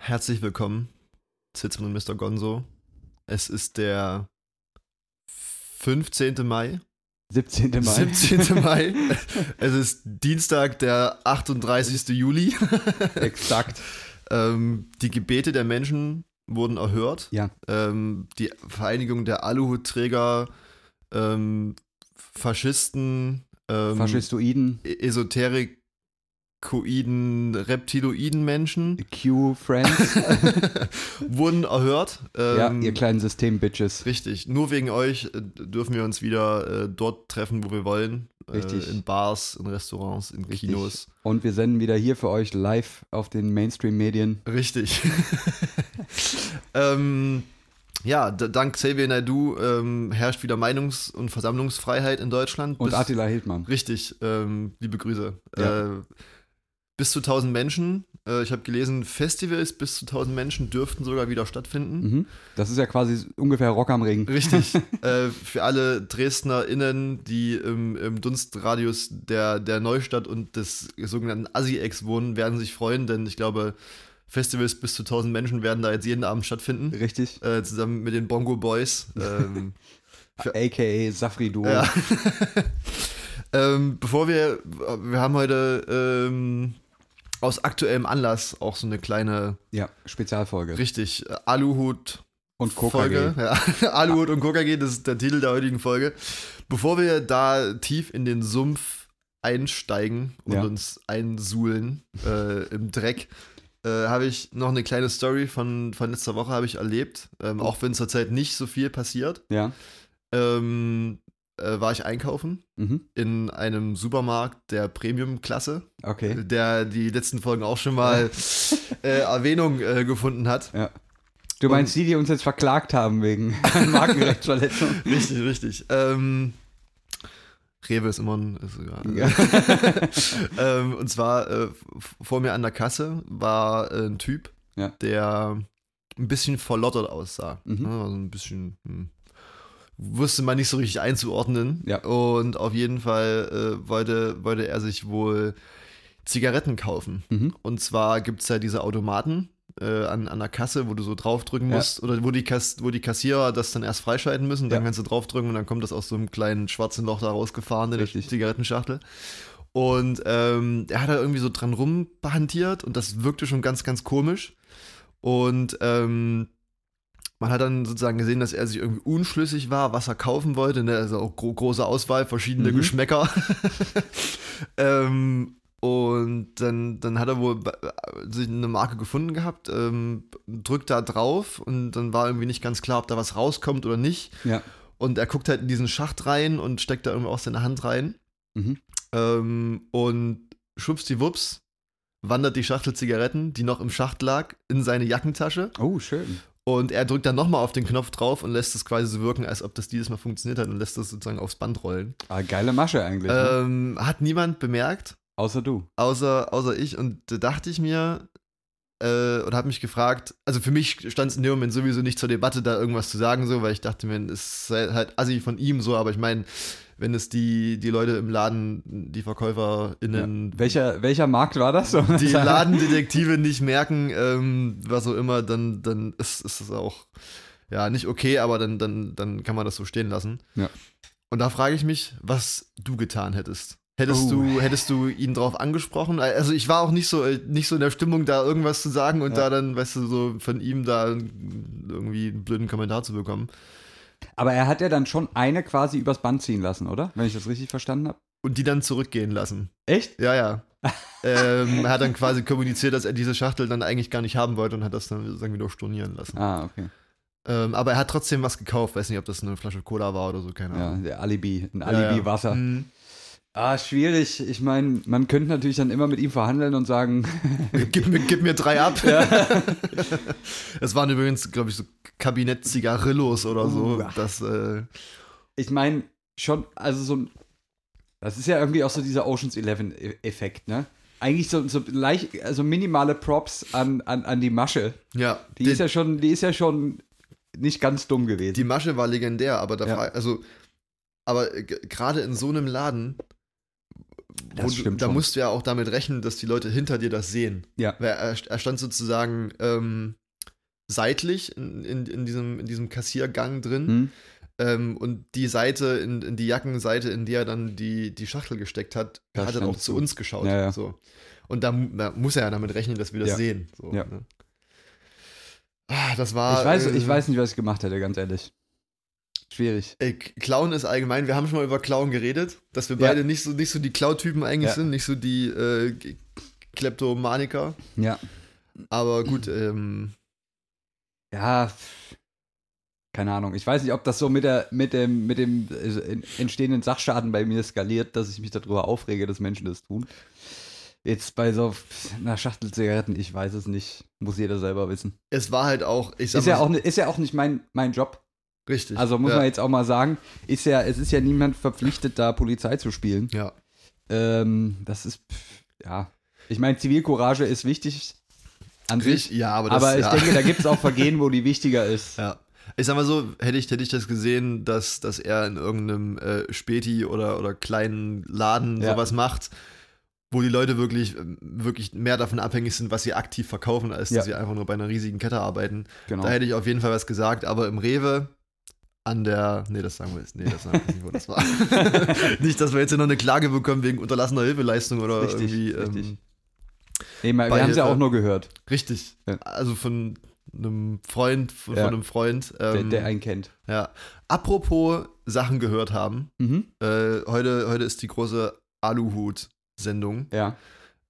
Herzlich willkommen, Zitzen und Mr. Gonzo. Es ist der 15. Mai. 17. Mai. 17. Mai. Es ist Dienstag, der 38. Juli. Exakt. ähm, die Gebete der Menschen wurden erhört. Ja. Ähm, die Vereinigung der Aluhutträger, ähm, Faschisten, ähm, Faschistoiden, Esoterikoiden, Reptiloiden Menschen Q-Friends. wurden erhört. ja, Ähm, ihr kleinen System-Bitches. Richtig. Nur wegen euch äh, dürfen wir uns wieder äh, dort treffen, wo wir wollen. Richtig. Äh, in Bars, in Restaurants, in Richtig. Kinos. Und wir senden wieder hier für euch live auf den Mainstream-Medien. Richtig. ähm, ja, dank Xavier Naidoo ähm, herrscht wieder Meinungs- und Versammlungsfreiheit in Deutschland. Und Attila Hildmann. Richtig, ähm, liebe Grüße. Ja. Äh, bis zu 1000 Menschen. Äh, ich habe gelesen, Festivals bis zu 1000 Menschen dürften sogar wieder stattfinden. Mhm. Das ist ja quasi ungefähr Rock am Ring. Richtig. äh, für alle DresdnerInnen, die im, im Dunstradius der, der Neustadt und des sogenannten Assi-Ex wohnen, werden sich freuen, denn ich glaube, Festivals bis zu 1000 Menschen werden da jetzt jeden Abend stattfinden. Richtig. Äh, zusammen mit den Bongo Boys. Ähm, AKA Safri Duo. ja. ähm, bevor wir, wir haben heute ähm, aus aktuellem Anlass auch so eine kleine, Ja, Spezialfolge. richtig, Aluhut Und Folge. Ja. Aluhut und Coca-G, das ist der Titel der heutigen Folge. Bevor wir da tief in den Sumpf einsteigen und Ja. uns einsuhlen äh, im Dreck, äh, habe ich noch eine kleine Story von, von letzter Woche habe ich erlebt. Ähm, auch wenn zurzeit nicht so viel passiert, Ja. ähm, äh, war ich einkaufen Mhm. in einem Supermarkt der Premium-Klasse, Okay. der die letzten Folgen auch schon mal äh, Erwähnung äh, gefunden hat. Ja. Du meinst die, die uns jetzt verklagt haben wegen Markenrechtsverletzung? Richtig, richtig. Ähm, Rewe ist immer ein. Ist Ja. ähm, und zwar äh, vor mir an der Kasse war äh, ein Typ, Ja. der ein bisschen verlottert aussah. Mhm. Also ein bisschen. Hm, wusste man nicht so richtig einzuordnen. Ja. Und auf jeden Fall äh, wollte, wollte er sich wohl Zigaretten kaufen. Mhm. Und zwar gibt es ja diese Automaten äh, an, an der Kasse, wo du so draufdrücken Ja. musst, oder wo die, Kass, wo die Kassierer das dann erst freischalten müssen, dann Ja. kannst du draufdrücken und dann kommt das aus so einem kleinen schwarzen Loch da rausgefahren, in der. Zigarettenschachtel. Und ähm, er hat da irgendwie so dran rumbehantiert und das wirkte schon ganz, ganz komisch. Und ähm, man hat dann sozusagen gesehen, dass er sich irgendwie unschlüssig war, was er kaufen wollte. Ne? Also auch gro große Auswahl, verschiedene Mhm. Geschmäcker. ähm, und dann, dann hat er wohl bei- sich eine Marke gefunden gehabt, ähm, drückt da drauf und dann war irgendwie nicht ganz klar, ob da was rauskommt oder nicht. Ja. Und er guckt halt in diesen Schacht rein und steckt da irgendwie auch seine Hand rein. Mhm. Ähm, und schwuppsdiwupps wandert die Schachtel Zigaretten, die noch im Schacht lag, in seine Jackentasche. Oh, schön. Und er drückt dann nochmal auf den Knopf drauf und lässt es quasi so wirken, als ob das dieses Mal funktioniert hat und lässt das sozusagen aufs Band rollen. Ah, geile Masche eigentlich. ne? Ähm, hat niemand bemerkt, Außer du. außer, außer ich. Und da dachte ich mir, äh, und habe mich gefragt, also für mich stand es in dem Moment sowieso nicht zur Debatte, da irgendwas zu sagen, so, weil ich dachte mir, es sei halt assi von ihm so, aber ich meine, wenn es die, die Leute im Laden, die VerkäuferInnen, Welcher, welcher Markt war das? die Ladendetektive nicht merken, ähm, was auch immer, dann, dann ist, ist es auch ja nicht okay, aber dann, dann, dann kann man das so stehen lassen. Ja. Und da frage ich mich, was du getan hättest. Hättest Oh. du, hättest du ihn drauf angesprochen? Also ich war auch nicht so, nicht so in der Stimmung, da irgendwas zu sagen und Ja. da dann, weißt du, so von ihm da irgendwie einen blöden Kommentar zu bekommen. Aber er hat ja dann schon eine quasi übers Band ziehen lassen, oder? Wenn ich das richtig verstanden habe. Und die dann zurückgehen lassen. Echt? Ja, ja. ähm, er hat dann quasi kommuniziert, dass er diese Schachtel dann eigentlich gar nicht haben wollte und hat das dann sozusagen wieder stornieren lassen. Ah, okay. Ähm, aber er hat trotzdem was gekauft. Weiß nicht, ob das eine Flasche Cola war oder so, keine Ja, Ahnung. der Alibi, ein Ja, Alibi-Wasser. ja. Mhm. Ah, schwierig. Ich meine, man könnte natürlich dann immer mit ihm verhandeln und sagen, gib, mir, gib mir drei ab. Ja. Es waren übrigens, glaube ich, so Kabinett-Zigarillos oder so. Uh. Das, äh, ich meine, schon, also so ein Das ist ja irgendwie auch so dieser Oceans 11-Effekt, ne? Eigentlich so, so leicht, also minimale Props an, an, an die Masche. Ja, Die, ist ja schon, die ist ja schon nicht ganz dumm gewesen. Die Masche war legendär, aber da Ja. also aber äh, gerade in so einem Laden, Das du, stimmt da schon. musst du ja auch damit rechnen, dass die Leute hinter dir das sehen. Ja. Er, er stand sozusagen ähm, seitlich in, in, in, diesem, in diesem Kassiergang drin Hm? ähm, und die Seite, in, in die Jackenseite, in die er dann die, die Schachtel gesteckt hat, Da hat dann auch zu uns geschaut. Ja, ja. So. Und da, da muss er ja damit rechnen, dass wir das Ja. sehen. So, ne? ah, das war. Ich weiß, äh, ich weiß nicht, was ich gemacht hätte, ganz ehrlich. Schwierig. Ey, Clown ist allgemein, wir haben schon mal über Clown geredet, dass wir Ja. beide nicht so, nicht so die Clown-Typen eigentlich Ja. sind, nicht so die äh, Kleptomaniker. Ja. Aber gut, ähm, Ja, keine Ahnung. Ich weiß nicht, ob das so mit, der, mit dem, mit dem äh, entstehenden Sachschaden bei mir skaliert, dass ich mich darüber aufrege, dass Menschen das tun. Jetzt bei so einer Schachtel Zigaretten, ich weiß es nicht. Muss jeder selber wissen. es war halt auch, ich sag Ist ja mal, auch, ni- ist ja auch nicht mein, mein Job. Richtig. Also muss ja. man jetzt auch mal sagen, ist ja, es ist ja niemand verpflichtet, da Polizei zu spielen. Ja, Ähm, das ist, pff, ja. Ich meine, Zivilcourage ist wichtig an sich. Richtig, ja, aber das, Aber ich ja. denke, da gibt es auch Vergehen, wo die wichtiger ist. Ja. Ich sag mal so, hätte ich, hätte ich das gesehen, dass, dass er in irgendeinem äh, Späti oder, oder kleinen Laden Ja. sowas macht, wo die Leute wirklich, ähm, wirklich mehr davon abhängig sind, was sie aktiv verkaufen, als dass sie einfach nur bei einer riesigen Kette arbeiten. Genau. Da hätte ich auf jeden Fall was gesagt, aber im Rewe an der, nee, das sagen wir jetzt, nee, das sagen wir nicht, wo das war. nicht, dass wir jetzt hier noch eine Klage bekommen wegen unterlassener Hilfeleistung oder Richtig, irgendwie. richtig. Ähm, Nee, wir haben es ja auch nur gehört, richtig. Ja. Also von einem Freund, von, Ja. von einem Freund. der, Ähm, der einen kennt. ja. Apropos Sachen gehört haben. Mhm. Äh, heute, heute ist die große Aluhut-Sendung. Ja,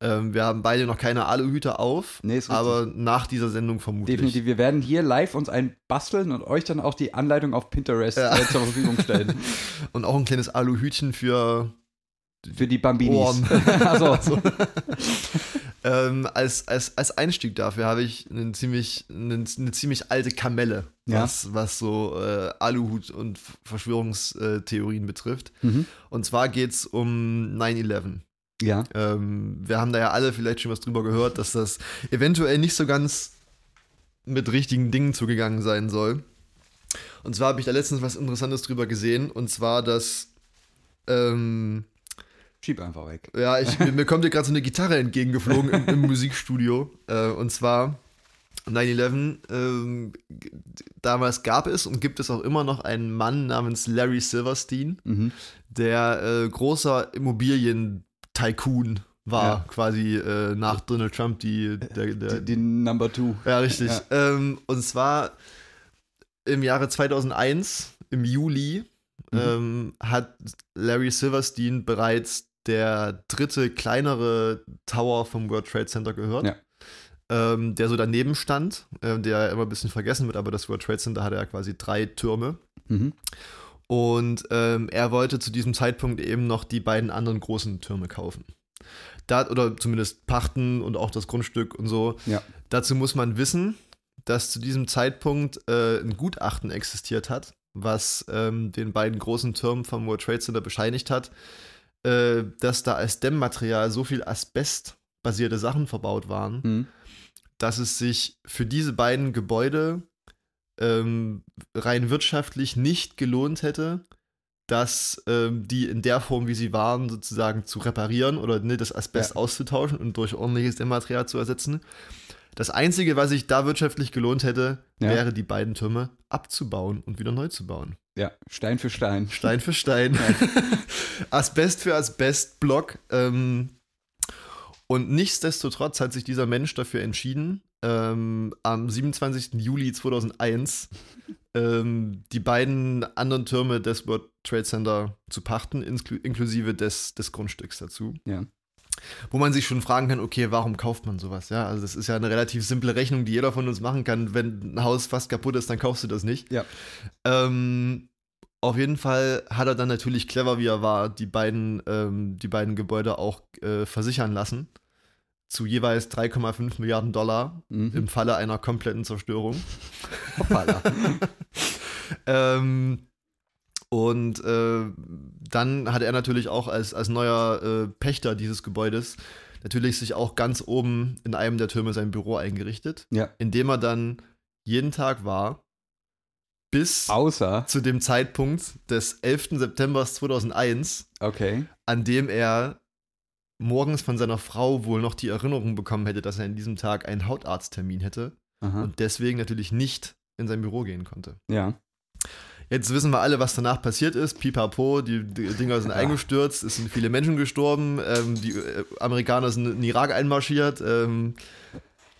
Ähm, wir haben beide noch keine Aluhüte auf, nee, aber nach dieser Sendung vermutlich. Definitiv. Wir werden hier live uns einen basteln und euch dann auch die Anleitung auf Pinterest Ja. äh, zur Verfügung stellen. Und auch ein kleines Aluhütchen für Für die Bambinis. Ohren. also, ähm, als, als, als Einstieg dafür habe ich einen ziemlich, einen, eine ziemlich alte Kamelle, Ja. was, was so äh, Aluhut und Verschwörungstheorien betrifft. mhm. Und zwar geht es um 9-11. Ja. Ähm, wir haben da ja alle vielleicht schon was drüber gehört, dass das eventuell nicht so ganz mit richtigen Dingen zugegangen sein soll. Und zwar habe ich da letztens was Interessantes drüber gesehen, und zwar, dass ähm, Schieb einfach weg. ja, ich, mir, mir kommt hier gerade so eine Gitarre entgegengeflogen im, im Musikstudio. Äh, und zwar 9-11. Ähm, g- damals gab es und gibt es auch immer noch einen Mann namens Larry Silverstein, Mhm. der äh, großer Immobilien-Tycoon war, Ja. quasi äh, nach Donald Trump die, der, der, Die, die Number Two. ja, richtig. Ja. Ähm, und zwar im Jahre 2001, im Juli, Mhm. ähm, hat Larry Silverstein bereits der dritte kleinere Tower vom World Trade Center gehört. Ja. Ähm, der so daneben stand, äh, der immer ein bisschen vergessen wird, aber das World Trade Center hatte ja quasi drei Türme. Mhm. Und ähm, er wollte zu diesem Zeitpunkt eben noch die beiden anderen großen Türme kaufen. Da, oder zumindest pachten und auch das Grundstück und so. Ja. Dazu muss man wissen, dass zu diesem Zeitpunkt äh, ein Gutachten existiert hat, was ähm, den beiden großen Türmen vom World Trade Center bescheinigt hat, äh, dass da als Dämmmaterial so viel Asbest-basierte Sachen verbaut waren, Mhm. dass es sich für diese beiden Gebäude ähm, rein wirtschaftlich nicht gelohnt hätte, dass ähm, die in der Form, wie sie waren, sozusagen zu reparieren oder ne, das Asbest Ja. auszutauschen und durch ordentliches Dämmmaterial zu ersetzen. Das Einzige, was sich da wirtschaftlich gelohnt hätte, Ja. wäre die beiden Türme abzubauen und wieder neu zu bauen. Ja, Stein für Stein. Stein für Stein. Asbest für Asbest, Block. Ähm, und nichtsdestotrotz hat sich dieser Mensch dafür entschieden, ähm, am 27. Juli 2001 ähm, die beiden anderen Türme des World Trade Center zu pachten, inklu inklusive des, des Grundstücks dazu. Ja. Wo man sich schon fragen kann, okay, warum kauft man sowas? Ja, also das ist ja eine relativ simple Rechnung, die jeder von uns machen kann. Wenn ein Haus fast kaputt ist, dann kaufst du das nicht. Ja. Ähm, auf jeden Fall hat er dann natürlich clever, wie er war, die beiden, ähm, die beiden Gebäude auch äh, versichern lassen. Zu jeweils 3,5 Milliarden Dollar Mhm. im Falle einer kompletten Zerstörung. Hoppala. ähm, Und äh, dann hat er natürlich auch als, als neuer äh, Pächter dieses Gebäudes natürlich sich auch ganz oben in einem der Türme sein Büro eingerichtet, Ja. in dem er dann jeden Tag war, bis Außer, zu dem Zeitpunkt des 11. September 2001, okay. an dem er morgens von seiner Frau wohl noch die Erinnerung bekommen hätte, dass er an diesem Tag einen Hautarzttermin hätte Aha. und deswegen natürlich nicht in sein Büro gehen konnte. Ja. Jetzt wissen wir alle, was danach passiert ist. Pipapo, die, die Dinger sind Ja. eingestürzt, es sind viele Menschen gestorben, ähm, die äh, Amerikaner sind in den Irak einmarschiert. Ähm,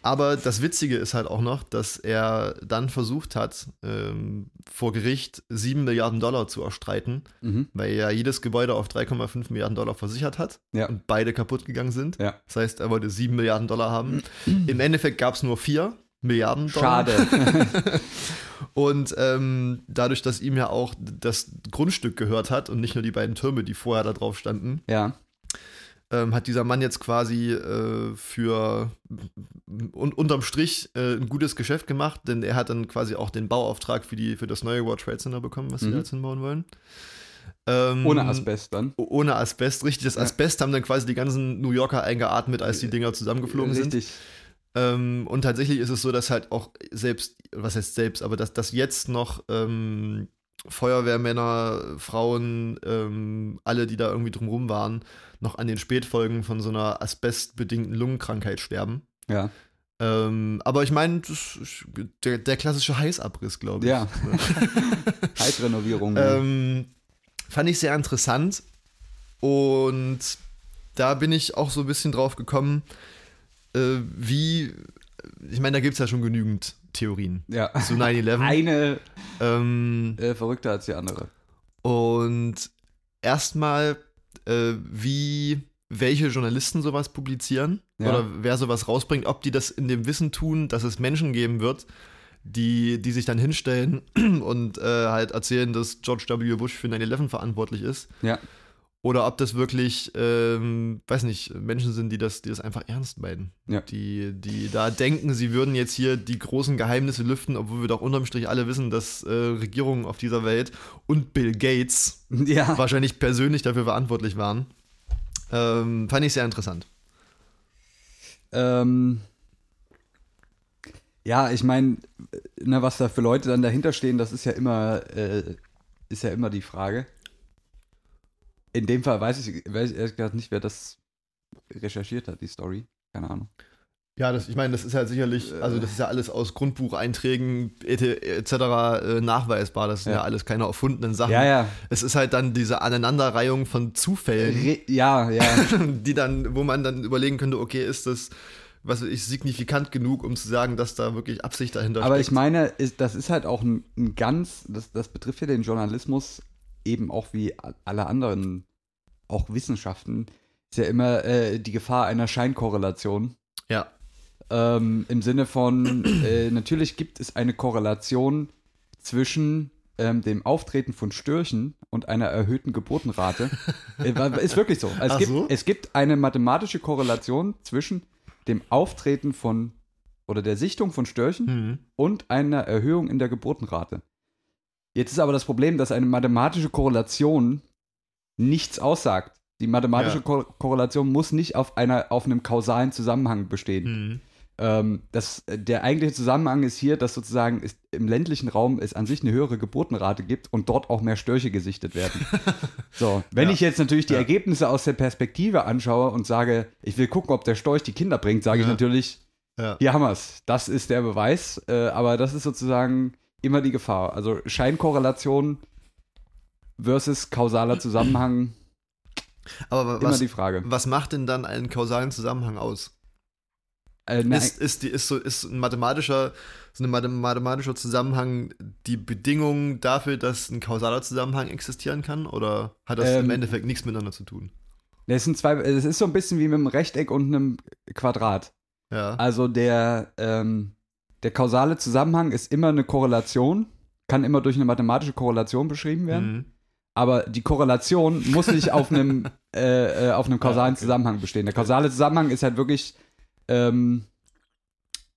aber das Witzige ist halt auch noch, dass er dann versucht hat, ähm, vor Gericht 7 Milliarden Dollar zu erstreiten, Mhm. weil ja jedes Gebäude auf 3,5 Milliarden Dollar versichert hat Ja. und beide kaputt gegangen sind. Ja. Das heißt, er wollte 7 Milliarden Dollar haben. Im Endeffekt gab es nur 4 Milliarden Dollar. Schade. Und ähm, dadurch, dass ihm ja auch das Grundstück gehört hat und nicht nur die beiden Türme, die vorher da drauf standen, ja. Ähm, hat dieser Mann jetzt quasi äh, für un unterm Strich äh, ein gutes Geschäft gemacht, denn er hat dann quasi auch den Bauauftrag für, die, für das neue World Trade Center bekommen, was sie Mhm. da jetzt hinbauen wollen. Ähm, Ohne Asbest dann. Ohne Asbest, richtig. Das Ja. Asbest haben dann quasi die ganzen New Yorker eingeatmet, als die Dinger zusammengeflogen sind. Richtig. Ähm, und tatsächlich ist es so, dass halt auch selbst, was heißt selbst, aber dass, dass jetzt noch ähm, Feuerwehrmänner, Frauen, ähm, alle, die da irgendwie drumrum waren, noch an den Spätfolgen von so einer asbestbedingten Lungenkrankheit sterben. Ja. Ähm, aber ich meine, der, der klassische Heißabriss, glaube ich. Ja. Heizrenovierung. Ähm, fand ich sehr interessant. Und da bin ich auch so ein bisschen drauf gekommen, äh, wie, ich meine, da gibt es ja schon genügend Theorien ja. zu 9-11. Eine ähm, äh, verrückter als die andere. und erstmal, äh, wie welche Journalisten sowas publizieren Ja. oder wer sowas rausbringt, ob die das in dem Wissen tun, dass es Menschen geben wird, die, die sich dann hinstellen und äh, halt erzählen, dass George W. Bush für 9-11 verantwortlich ist. Ja. Oder ob das wirklich, ähm, weiß nicht, Menschen sind, die das, die das einfach ernst meinen. Ja. Die, die da denken, sie würden jetzt hier die großen Geheimnisse lüften, obwohl wir doch unterm Strich alle wissen, dass äh, Regierungen auf dieser Welt und Bill Gates Ja. wahrscheinlich persönlich dafür verantwortlich waren. Ähm, fand ich sehr interessant. Ähm, ja, ich meine, ne, was da für Leute dann dahinter stehen, das ist ja immer, äh, ist ja immer die Frage. In dem Fall weiß ich, weiß ich ehrlich gesagt nicht, wer das recherchiert hat, die Story. Keine Ahnung. Ja, das, ich meine, das ist ja sicherlich, Äh. also das ist ja alles aus Grundbucheinträgen et- etc. Äh, nachweisbar. Das sind ja. Ja. alles keine erfundenen Sachen. Ja, ja. Es ist halt dann diese Aneinanderreihung von Zufällen. Re ja, ja. die dann, wo man dann überlegen könnte, okay, ist das, was ich, signifikant genug, um zu sagen, dass da wirklich Absicht dahinter Aber steckt. ich meine, ist, das ist halt auch ein, ein ganz, das, das betrifft ja den Journalismus eben auch wie alle anderen, auch Wissenschaften, ist ja immer äh, die Gefahr einer Scheinkorrelation. ja, Ähm, Im Sinne von, äh, natürlich gibt es eine Korrelation zwischen ähm, dem Auftreten von Störchen und einer erhöhten Geburtenrate. Äh, ist wirklich so. Es, Ach gibt, so? es gibt eine mathematische Korrelation zwischen dem Auftreten von oder der Sichtung von Störchen mhm. und einer Erhöhung in der Geburtenrate. Jetzt ist aber das Problem, dass eine mathematische Korrelation nichts aussagt. Die mathematische Ja. Ko Korrelation muss nicht auf, einer, auf einem kausalen Zusammenhang bestehen. Mhm. Ähm, das, der eigentliche Zusammenhang ist hier, dass sozusagen es im ländlichen Raum es an sich eine höhere Geburtenrate gibt und dort auch mehr Störche gesichtet werden. so, wenn Ja. ich jetzt natürlich die Ja. Ergebnisse aus der Perspektive anschaue und sage, ich will gucken, ob der Storch die Kinder bringt, sage ich Ja. natürlich, ja. hier haben wir es. Das ist der Beweis, äh, aber das ist sozusagen immer die Gefahr. Also Scheinkorrelation versus kausaler Zusammenhang, Aber immer was, die Frage. was macht denn dann einen kausalen Zusammenhang aus? Äh, Ist, ist, die, ist, so, ist ein mathematischer, so ein mathe- mathematischer Zusammenhang die Bedingung dafür, dass ein kausaler Zusammenhang existieren kann? Oder hat das im Ähm, Endeffekt nichts miteinander zu tun? das sind zwei, es ist so ein bisschen wie mit einem Rechteck und einem Quadrat. Ja. Also der, ähm, der kausale Zusammenhang ist immer eine Korrelation, kann immer durch eine mathematische Korrelation beschrieben werden, Mhm. aber die Korrelation muss nicht auf einem, äh, äh, auf einem kausalen. Zusammenhang bestehen. Der kausale Zusammenhang ist halt wirklich ähm,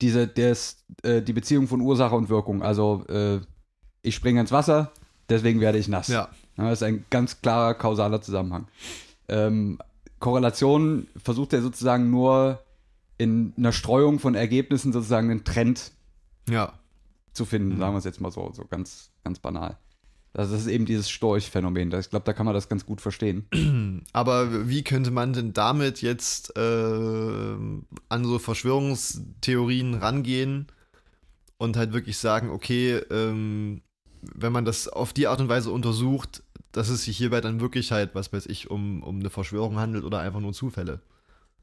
diese, des, äh, die Beziehung von Ursache und Wirkung. Also äh, ich springe ins Wasser, deswegen werde ich nass. Ja. Ja, Das ist ein ganz klarer kausaler Zusammenhang. Ähm, Korrelation versucht er sozusagen nur in einer Streuung von Ergebnissen sozusagen einen Trend Ja. zu finden, sagen wir es jetzt mal so, so ganz, ganz banal. Das ist eben dieses Storch-Phänomen. Ich glaube, da kann man das ganz gut verstehen. Aber wie könnte man denn damit jetzt äh, an so Verschwörungstheorien rangehen und halt wirklich sagen, okay, ähm, wenn man das auf die Art und Weise untersucht, dass es sich hierbei dann wirklich halt, was weiß ich, um, um eine Verschwörung handelt oder einfach nur Zufälle.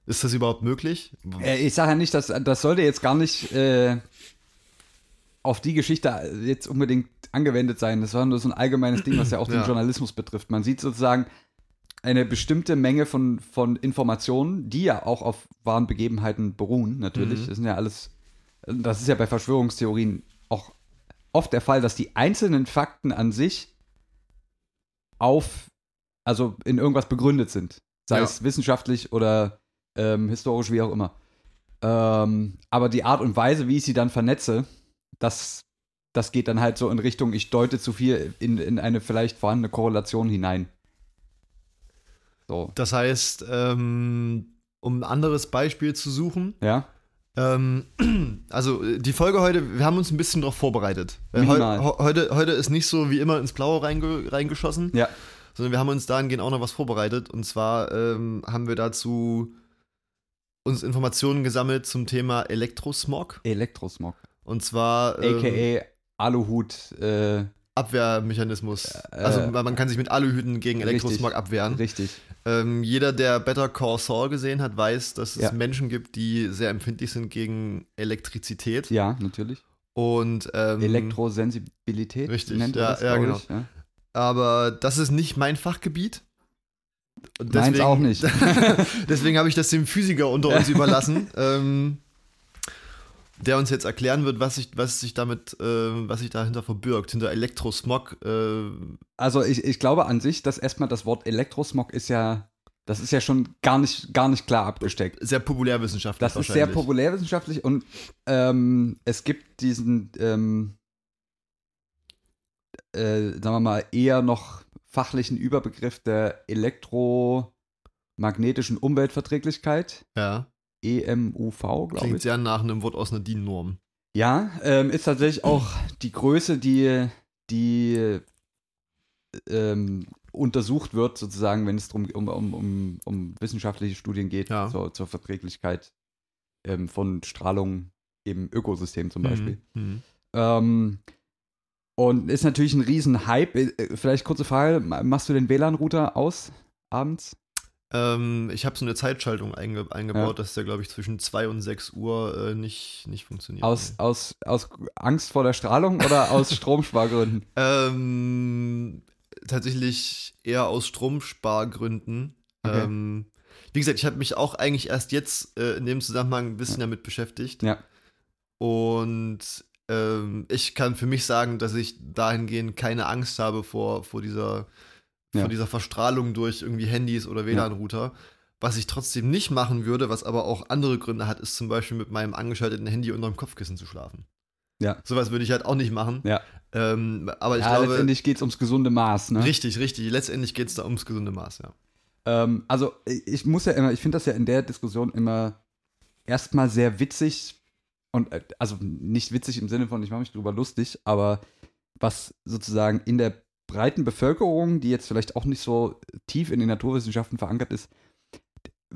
Ist das überhaupt möglich? Äh, ich sage ja nicht, dass das sollte jetzt gar nicht äh, auf die Geschichte jetzt unbedingt angewendet sein. Das war nur so ein allgemeines Ding, was ja auch den Ja. Journalismus betrifft. Man sieht sozusagen eine bestimmte Menge von, von Informationen, die ja auch auf wahren Begebenheiten beruhen, natürlich. Mhm. Das sind ja alles, das ist ja bei Verschwörungstheorien auch oft der Fall, dass die einzelnen Fakten an sich auf, also in irgendwas begründet sind. Sei Ja. es wissenschaftlich oder ähm, historisch, wie auch immer. Ähm, aber die Art und Weise, wie ich sie dann vernetze, das, das geht dann halt so in Richtung, ich deute zu viel in, in eine vielleicht vorhandene Korrelation hinein. So, Das heißt, ähm, um ein anderes Beispiel zu suchen, ja? Ähm, also äh, die Folge heute, wir haben uns ein bisschen darauf vorbereitet. Weil heu, heu- heute, heute ist nicht so wie immer ins Blaue reinge, reingeschossen, Ja. sondern wir haben uns dahingehend auch noch was vorbereitet. Und zwar ähm, haben wir dazu uns Informationen gesammelt zum Thema Elektrosmog. Elektrosmog. Und zwar ähm, AKA Aluhut. Äh, Abwehrmechanismus. Äh, also man kann sich mit Aluhüten gegen richtig. Elektrosmog abwehren. richtig. Ähm, jeder, der Better Call Saul gesehen hat, weiß, dass es Ja. Menschen gibt, die sehr empfindlich sind gegen Elektrizität. Ja, natürlich. Und ähm, Elektrosensibilität richtig, nennt ja, das, ja, genau. ich, ja. Aber das ist nicht mein Fachgebiet. Und Meins auch nicht. deswegen habe ich das dem Physiker unter uns überlassen, ähm, der uns jetzt erklären wird, was sich, was sich damit, äh, was sich dahinter verbirgt, hinter Elektrosmog. Äh, Also ich, ich glaube an sich, dass erstmal das Wort Elektrosmog ist ja, das ist ja schon gar nicht, gar nicht klar abgesteckt. sehr populärwissenschaftlich. Das ist sehr populärwissenschaftlich und ähm, es gibt diesen, ähm, äh, sagen wir mal, eher noch fachlichen Überbegriff der elektromagnetischen Umweltverträglichkeit, Ja, EMUV, glaube klingt ich. sehr nach einem Wort aus einer DIN-Norm. Ja, ähm, ist tatsächlich auch die Größe, die, die ähm, untersucht wird, sozusagen, wenn es drum, um, um, um, um wissenschaftliche Studien geht, Ja. zur, zur Verträglichkeit ähm, von Strahlung im Ökosystem zum Beispiel. Mhm. Ähm, und ist natürlich ein Riesen-Hype. Äh, Vielleicht kurze Frage: Machst du den WLAN-Router aus abends? Ähm, ich habe so eine Zeitschaltung einge eingebaut, Ja. dass der, glaube ich, zwischen 2 und 6 Uhr äh, nicht, nicht funktioniert. Aus, aus, aus Angst vor der Strahlung oder aus Stromspargründen? Ähm, tatsächlich eher aus Stromspargründen. Okay. Ähm, wie gesagt, ich habe mich auch eigentlich erst jetzt äh, in dem Zusammenhang ein bisschen damit beschäftigt. Ja. Und ähm, ich kann für mich sagen, dass ich dahingehend keine Angst habe vor, vor, dieser, Ja. vor dieser Verstrahlung durch irgendwie Handys oder WLAN-Router. Was ich trotzdem nicht machen würde, was aber auch andere Gründe hat, ist zum Beispiel mit meinem angeschalteten Handy unterm Kopfkissen zu schlafen. Ja. Sowas würde ich halt auch nicht machen. Ja. Ähm, aber ich ja, glaube, letztendlich geht es ums gesunde Maß. Ne? richtig, richtig. Letztendlich geht es da ums gesunde Maß, ja. Ähm, also ich muss ja immer, ich finde das ja in der Diskussion immer erstmal sehr witzig und äh, also nicht witzig im Sinne von, ich mache mich drüber lustig, aber was sozusagen in der breiten Bevölkerung, die jetzt vielleicht auch nicht so tief in den Naturwissenschaften verankert ist,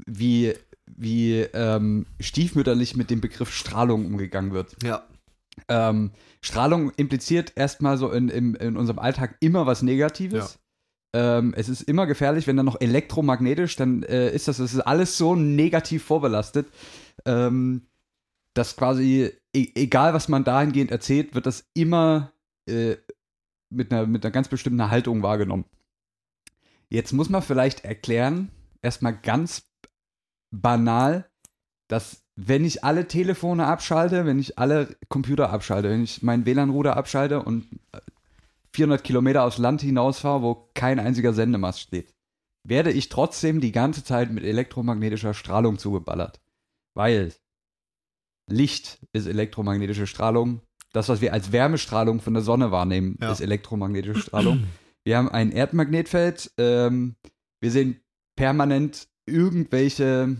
wie, wie ähm, stiefmütterlich mit dem Begriff Strahlung umgegangen wird. Ja, Ähm, Strahlung impliziert erstmal so in, in, in unserem Alltag immer was Negatives. Ähm, es ist immer gefährlich, wenn dann noch elektromagnetisch, dann äh, ist das, das ist alles so negativ vorbelastet, ähm, dass quasi, e egal was man dahingehend erzählt, wird das immer äh, mit, einer, mit einer ganz bestimmten Haltung wahrgenommen. Jetzt muss man vielleicht erklären, erstmal ganz banal, dass wenn ich alle Telefone abschalte, wenn ich alle Computer abschalte, wenn ich meinen WLAN-Router abschalte und äh, 400 Kilometer aufs Land hinausfahre, wo kein einziger Sendemast steht, werde ich trotzdem die ganze Zeit mit elektromagnetischer Strahlung zugeballert. Weil Licht ist elektromagnetische Strahlung. Das, was wir als Wärmestrahlung von der Sonne wahrnehmen, Ja. ist elektromagnetische Strahlung. wir haben ein Erdmagnetfeld, ähm, wir sehen permanent irgendwelche,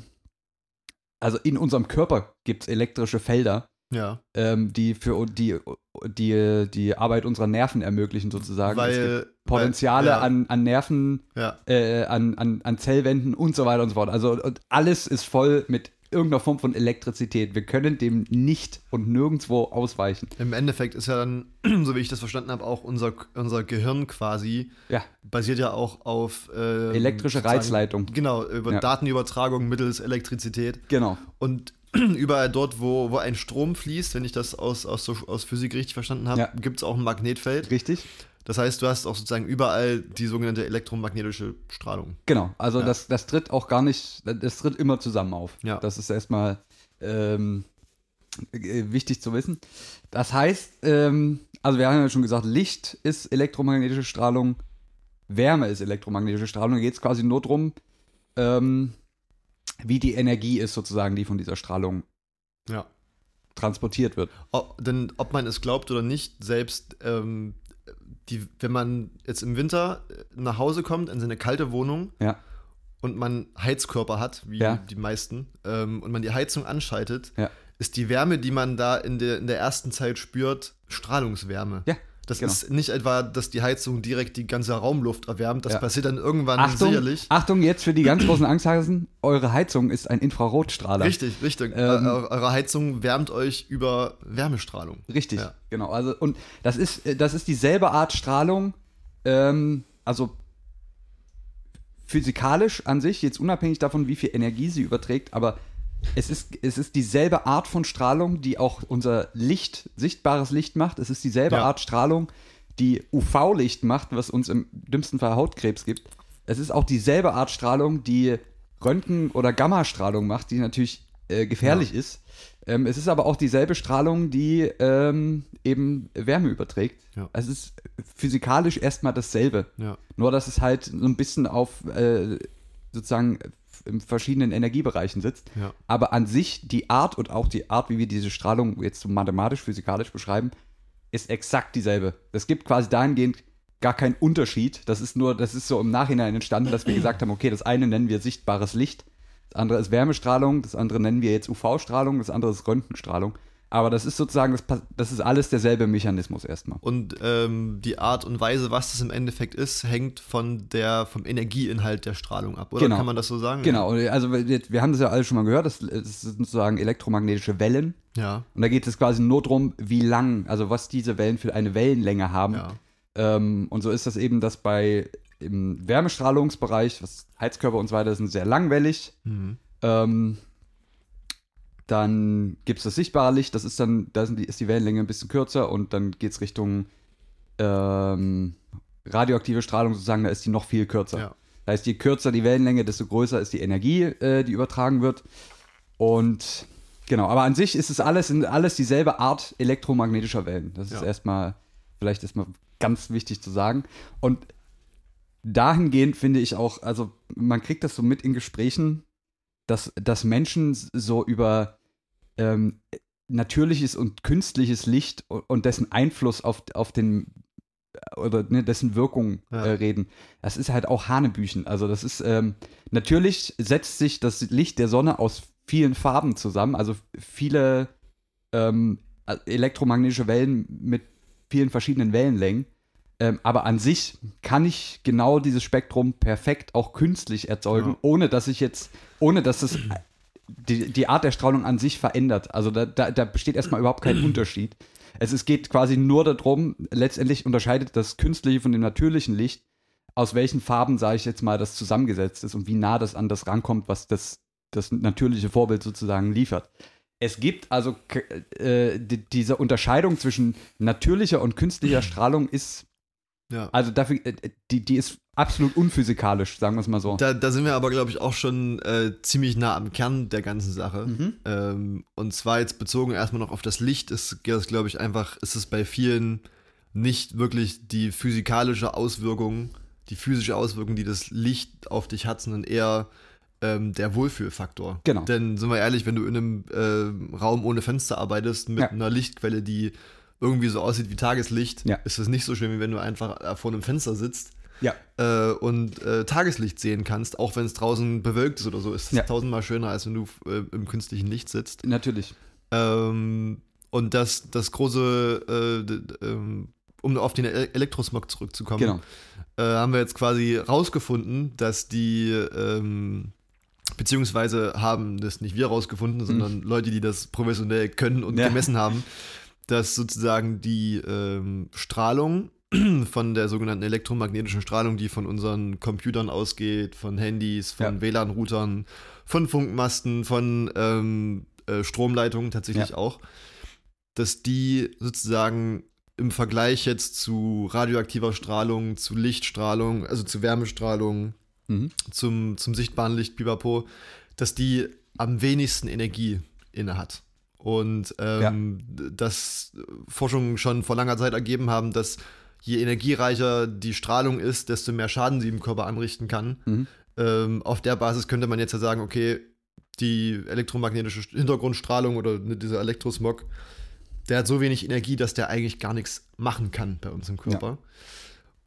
also in unserem Körper gibt es elektrische Felder, Ja. ähm, die für die, die, die Arbeit unserer Nerven ermöglichen, sozusagen. Weil. Potenziale weil, ja, an, an Nerven, Ja. äh, an, an, an Zellwänden und so weiter und so fort. Also und alles ist voll mit irgendeiner Form von Elektrizität. Wir können dem nicht und nirgendwo ausweichen. Im Endeffekt ist ja dann, so wie ich das verstanden habe, auch unser, unser Gehirn quasi Ja, basiert ja auch auf ähm, elektrische Reizleitung. Genau, über Ja. Datenübertragung mittels Elektrizität. Genau. Und überall dort, wo, wo ein Strom fließt, wenn ich das aus, aus, aus Physik richtig verstanden habe, Ja. gibt es auch ein Magnetfeld. Richtig? Das heißt, du hast auch sozusagen überall die sogenannte elektromagnetische Strahlung. Genau. Also Ja. das, das tritt auch gar nicht, das tritt immer zusammen auf. Ja. Das ist erstmal ähm, äh, wichtig zu wissen. Das heißt, ähm, also wir haben ja schon gesagt, Licht ist elektromagnetische Strahlung, Wärme ist elektromagnetische Strahlung. Da geht es quasi nur darum, ähm, wie die Energie ist sozusagen, die von dieser Strahlung Ja. transportiert wird. Ob, denn ob man es glaubt oder nicht, selbst ähm, die, wenn man jetzt im Winter nach Hause kommt in seine kalte Wohnung Ja. und man Heizkörper hat, wie Ja. die meisten, ähm, und man die Heizung anschaltet, Ja. ist die Wärme, die man da in der, in der ersten Zeit spürt, Strahlungswärme. Ja, Das genau. ist nicht etwa, dass die Heizung direkt die ganze Raumluft erwärmt. Das Ja. passiert dann irgendwann Achtung, sicherlich. Achtung, jetzt für die ganz großen Angsthasen, eure Heizung ist ein Infrarotstrahler. Richtig, richtig. Ähm, Eu- eure Heizung wärmt euch über Wärmestrahlung. Richtig, Ja. genau. Also, und das ist, äh, das ist dieselbe Art Strahlung, ähm, also physikalisch an sich, jetzt unabhängig davon, wie viel Energie sie überträgt, aber es ist, es ist dieselbe Art von Strahlung, die auch unser Licht, sichtbares Licht macht. Es ist dieselbe Ja. Art Strahlung, die UV-Licht macht, was uns im dümmsten Fall Hautkrebs gibt. Es ist auch dieselbe Art Strahlung, die Röntgen- oder Gammastrahlung macht, die natürlich äh, gefährlich ist. Ähm, es ist aber auch dieselbe Strahlung, die ähm, eben Wärme überträgt. Ja. Es ist physikalisch erstmal dasselbe. Ja. Nur, dass es halt so ein bisschen auf äh, sozusagen in verschiedenen Energiebereichen sitzt. Ja. Aber an sich die Art und auch die Art, wie wir diese Strahlung jetzt so mathematisch-physikalisch beschreiben, ist exakt dieselbe. Es gibt quasi dahingehend gar keinen Unterschied. Das ist nur, das ist so im Nachhinein entstanden, dass wir gesagt haben, okay, das eine nennen wir sichtbares Licht, das andere ist Wärmestrahlung, das andere nennen wir jetzt UV-Strahlung, das andere ist Röntgenstrahlung. Aber das ist sozusagen, das, das ist alles derselbe Mechanismus erstmal. Und ähm, die Art und Weise, was das im Endeffekt ist, hängt von der, vom Energieinhalt der Strahlung ab, oder? Genau. Kann man das so sagen? Genau, also wir, wir haben das ja alle schon mal gehört, das, das sind sozusagen elektromagnetische Wellen. Ja. Und da geht es quasi nur darum, wie lang, also was diese Wellen für eine Wellenlänge haben. Ja. Ähm, und so ist das eben, dass bei im Wärmestrahlungsbereich, was Heizkörper und so weiter sind, sehr langwellig. Mhm. Ähm, dann gibt es das sichtbare Licht, das ist dann, da die, ist die Wellenlänge ein bisschen kürzer und dann geht es Richtung ähm, radioaktive Strahlung sozusagen, da ist die noch viel kürzer. Ja. Das heißt, je kürzer die Wellenlänge, desto größer ist die Energie, äh, die übertragen wird. Und genau, aber an sich ist es alles, alles dieselbe Art elektromagnetischer Wellen. Das ist Ja. erstmal, vielleicht erstmal ganz wichtig zu sagen. Und dahingehend finde ich auch, also man kriegt das so mit in Gesprächen, dass, dass Menschen so über ähm, natürliches und künstliches Licht und, dessen Einfluss auf, auf den oder ne, dessen Wirkung Ja. äh, reden. Das ist halt auch Hanebüchen. Also das ist ähm, natürlich setzt sich das Licht der Sonne aus vielen Farben zusammen, also viele ähm, elektromagnetische Wellen mit vielen verschiedenen Wellenlängen. Ähm, aber an sich kann ich genau dieses Spektrum perfekt auch künstlich erzeugen, Ja. ohne dass ich jetzt, ohne dass es die, die Art der Strahlung an sich verändert. Also da, da, da besteht erstmal überhaupt kein Unterschied. Es, es geht quasi nur darum, letztendlich unterscheidet das künstliche von dem natürlichen Licht, aus welchen Farben, sage ich jetzt mal, das zusammengesetzt ist und wie nah das an das rankommt, was das, das natürliche Vorbild sozusagen liefert. Es gibt also äh, die, diese Unterscheidung zwischen natürlicher und künstlicher Strahlung ist, ja. also dafür, äh, die, die ist absolut unphysikalisch, sagen wir es mal so. Da, da sind wir aber, glaube ich, auch schon äh, ziemlich nah am Kern der ganzen Sache. Mhm. Ähm, und zwar jetzt bezogen erstmal noch auf das Licht, ist das, glaube ich, einfach, ist es bei vielen nicht wirklich die physikalische Auswirkung, die physische Auswirkung, die das Licht auf dich hat, sondern eher ähm, der Wohlfühlfaktor. Genau. Denn sind wir ehrlich, wenn du in einem ähm, Raum ohne Fenster arbeitest, mit Ja. einer Lichtquelle, die irgendwie so aussieht wie Tageslicht, Ja. ist es nicht so schlimm, wie wenn du einfach äh, vor einem Fenster sitzt Ja. äh, und äh, Tageslicht sehen kannst, auch wenn es draußen bewölkt ist oder so, ist es Ja. tausendmal schöner, als wenn du äh, im künstlichen Licht sitzt. Natürlich. Ähm, und das, das große, äh, ähm, um auf den E- Elektrosmog zurückzukommen, Genau. äh, haben wir jetzt quasi rausgefunden, dass die, ähm, beziehungsweise haben das nicht wir rausgefunden, sondern Leute, die das professionell können und Mhm. Ja. gemessen haben, dass sozusagen die ähm, Strahlung von der sogenannten elektromagnetischen Strahlung, die von unseren Computern ausgeht, von Handys, von Ja. WLAN-Routern, von Funkmasten, von ähm, äh, Stromleitungen tatsächlich Ja. auch, dass die sozusagen im Vergleich jetzt zu radioaktiver Strahlung, zu Lichtstrahlung, also zu Wärmestrahlung, Mhm. zum, zum sichtbaren Licht, pipapo, dass die am wenigsten Energie inne hat. Und ähm, dass Forschungen schon vor langer Zeit ergeben haben, dass je energiereicher die Strahlung ist, desto mehr Schaden sie im Körper anrichten kann. Mhm. Ähm, auf der Basis könnte man jetzt ja sagen, okay, die elektromagnetische Hintergrundstrahlung oder ne, dieser Elektrosmog, der hat so wenig Energie, dass der eigentlich gar nichts machen kann bei uns im Körper.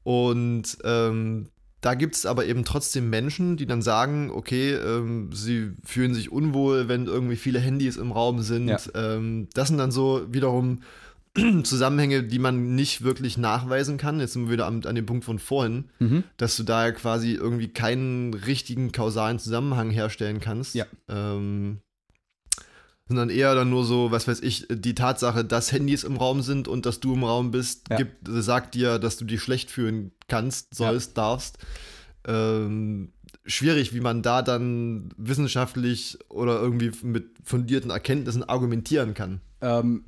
Und ähm, da gibt es aber eben trotzdem Menschen, die dann sagen, okay, ähm, sie fühlen sich unwohl, wenn irgendwie viele Handys im Raum sind. Ja. Ähm, das sind dann so wiederum Zusammenhänge, die man nicht wirklich nachweisen kann. Jetzt sind wir wieder an, an dem Punkt von vorhin, Mhm. dass du da quasi irgendwie keinen richtigen kausalen Zusammenhang herstellen kannst. Ja. Ähm, sondern eher dann nur so, was weiß ich, die Tatsache, dass Handys im Raum sind und dass du im Raum bist, Ja. gibt, sagt dir, dass du dich schlecht fühlen kannst, sollst, darfst. Ähm, schwierig, wie man da dann wissenschaftlich oder irgendwie mit fundierten Erkenntnissen argumentieren kann. Ähm,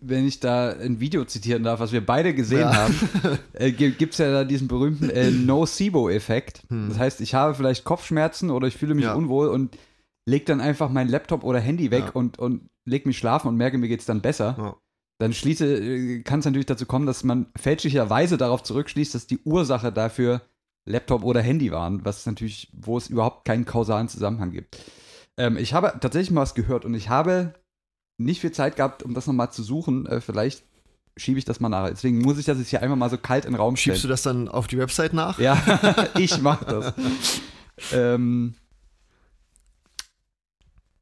wenn ich da ein Video zitieren darf, was wir beide gesehen Ja. haben, äh, gibt es ja da diesen berühmten äh, Nocebo-Effekt. Hm. Das heißt, ich habe vielleicht Kopfschmerzen oder ich fühle mich Ja. unwohl und leg dann einfach mein Laptop oder Handy weg Ja. und, und leg mich schlafen und merke, mir geht es dann besser. Ja. Dann schließe, äh, kann es natürlich dazu kommen, dass man fälschlicherweise darauf zurückschließt, dass die Ursache dafür Laptop oder Handy waren, was natürlich, wo es überhaupt keinen kausalen Zusammenhang gibt. Ähm, ich habe tatsächlich mal was gehört und ich habe nicht viel Zeit gehabt, um das nochmal zu suchen. Äh, vielleicht schiebe ich das mal nach. Deswegen muss ich das jetzt hier einfach mal so kalt in den Raum stellen. Schiebst du das dann auf die Website nach? Ja, ich mach das. ähm,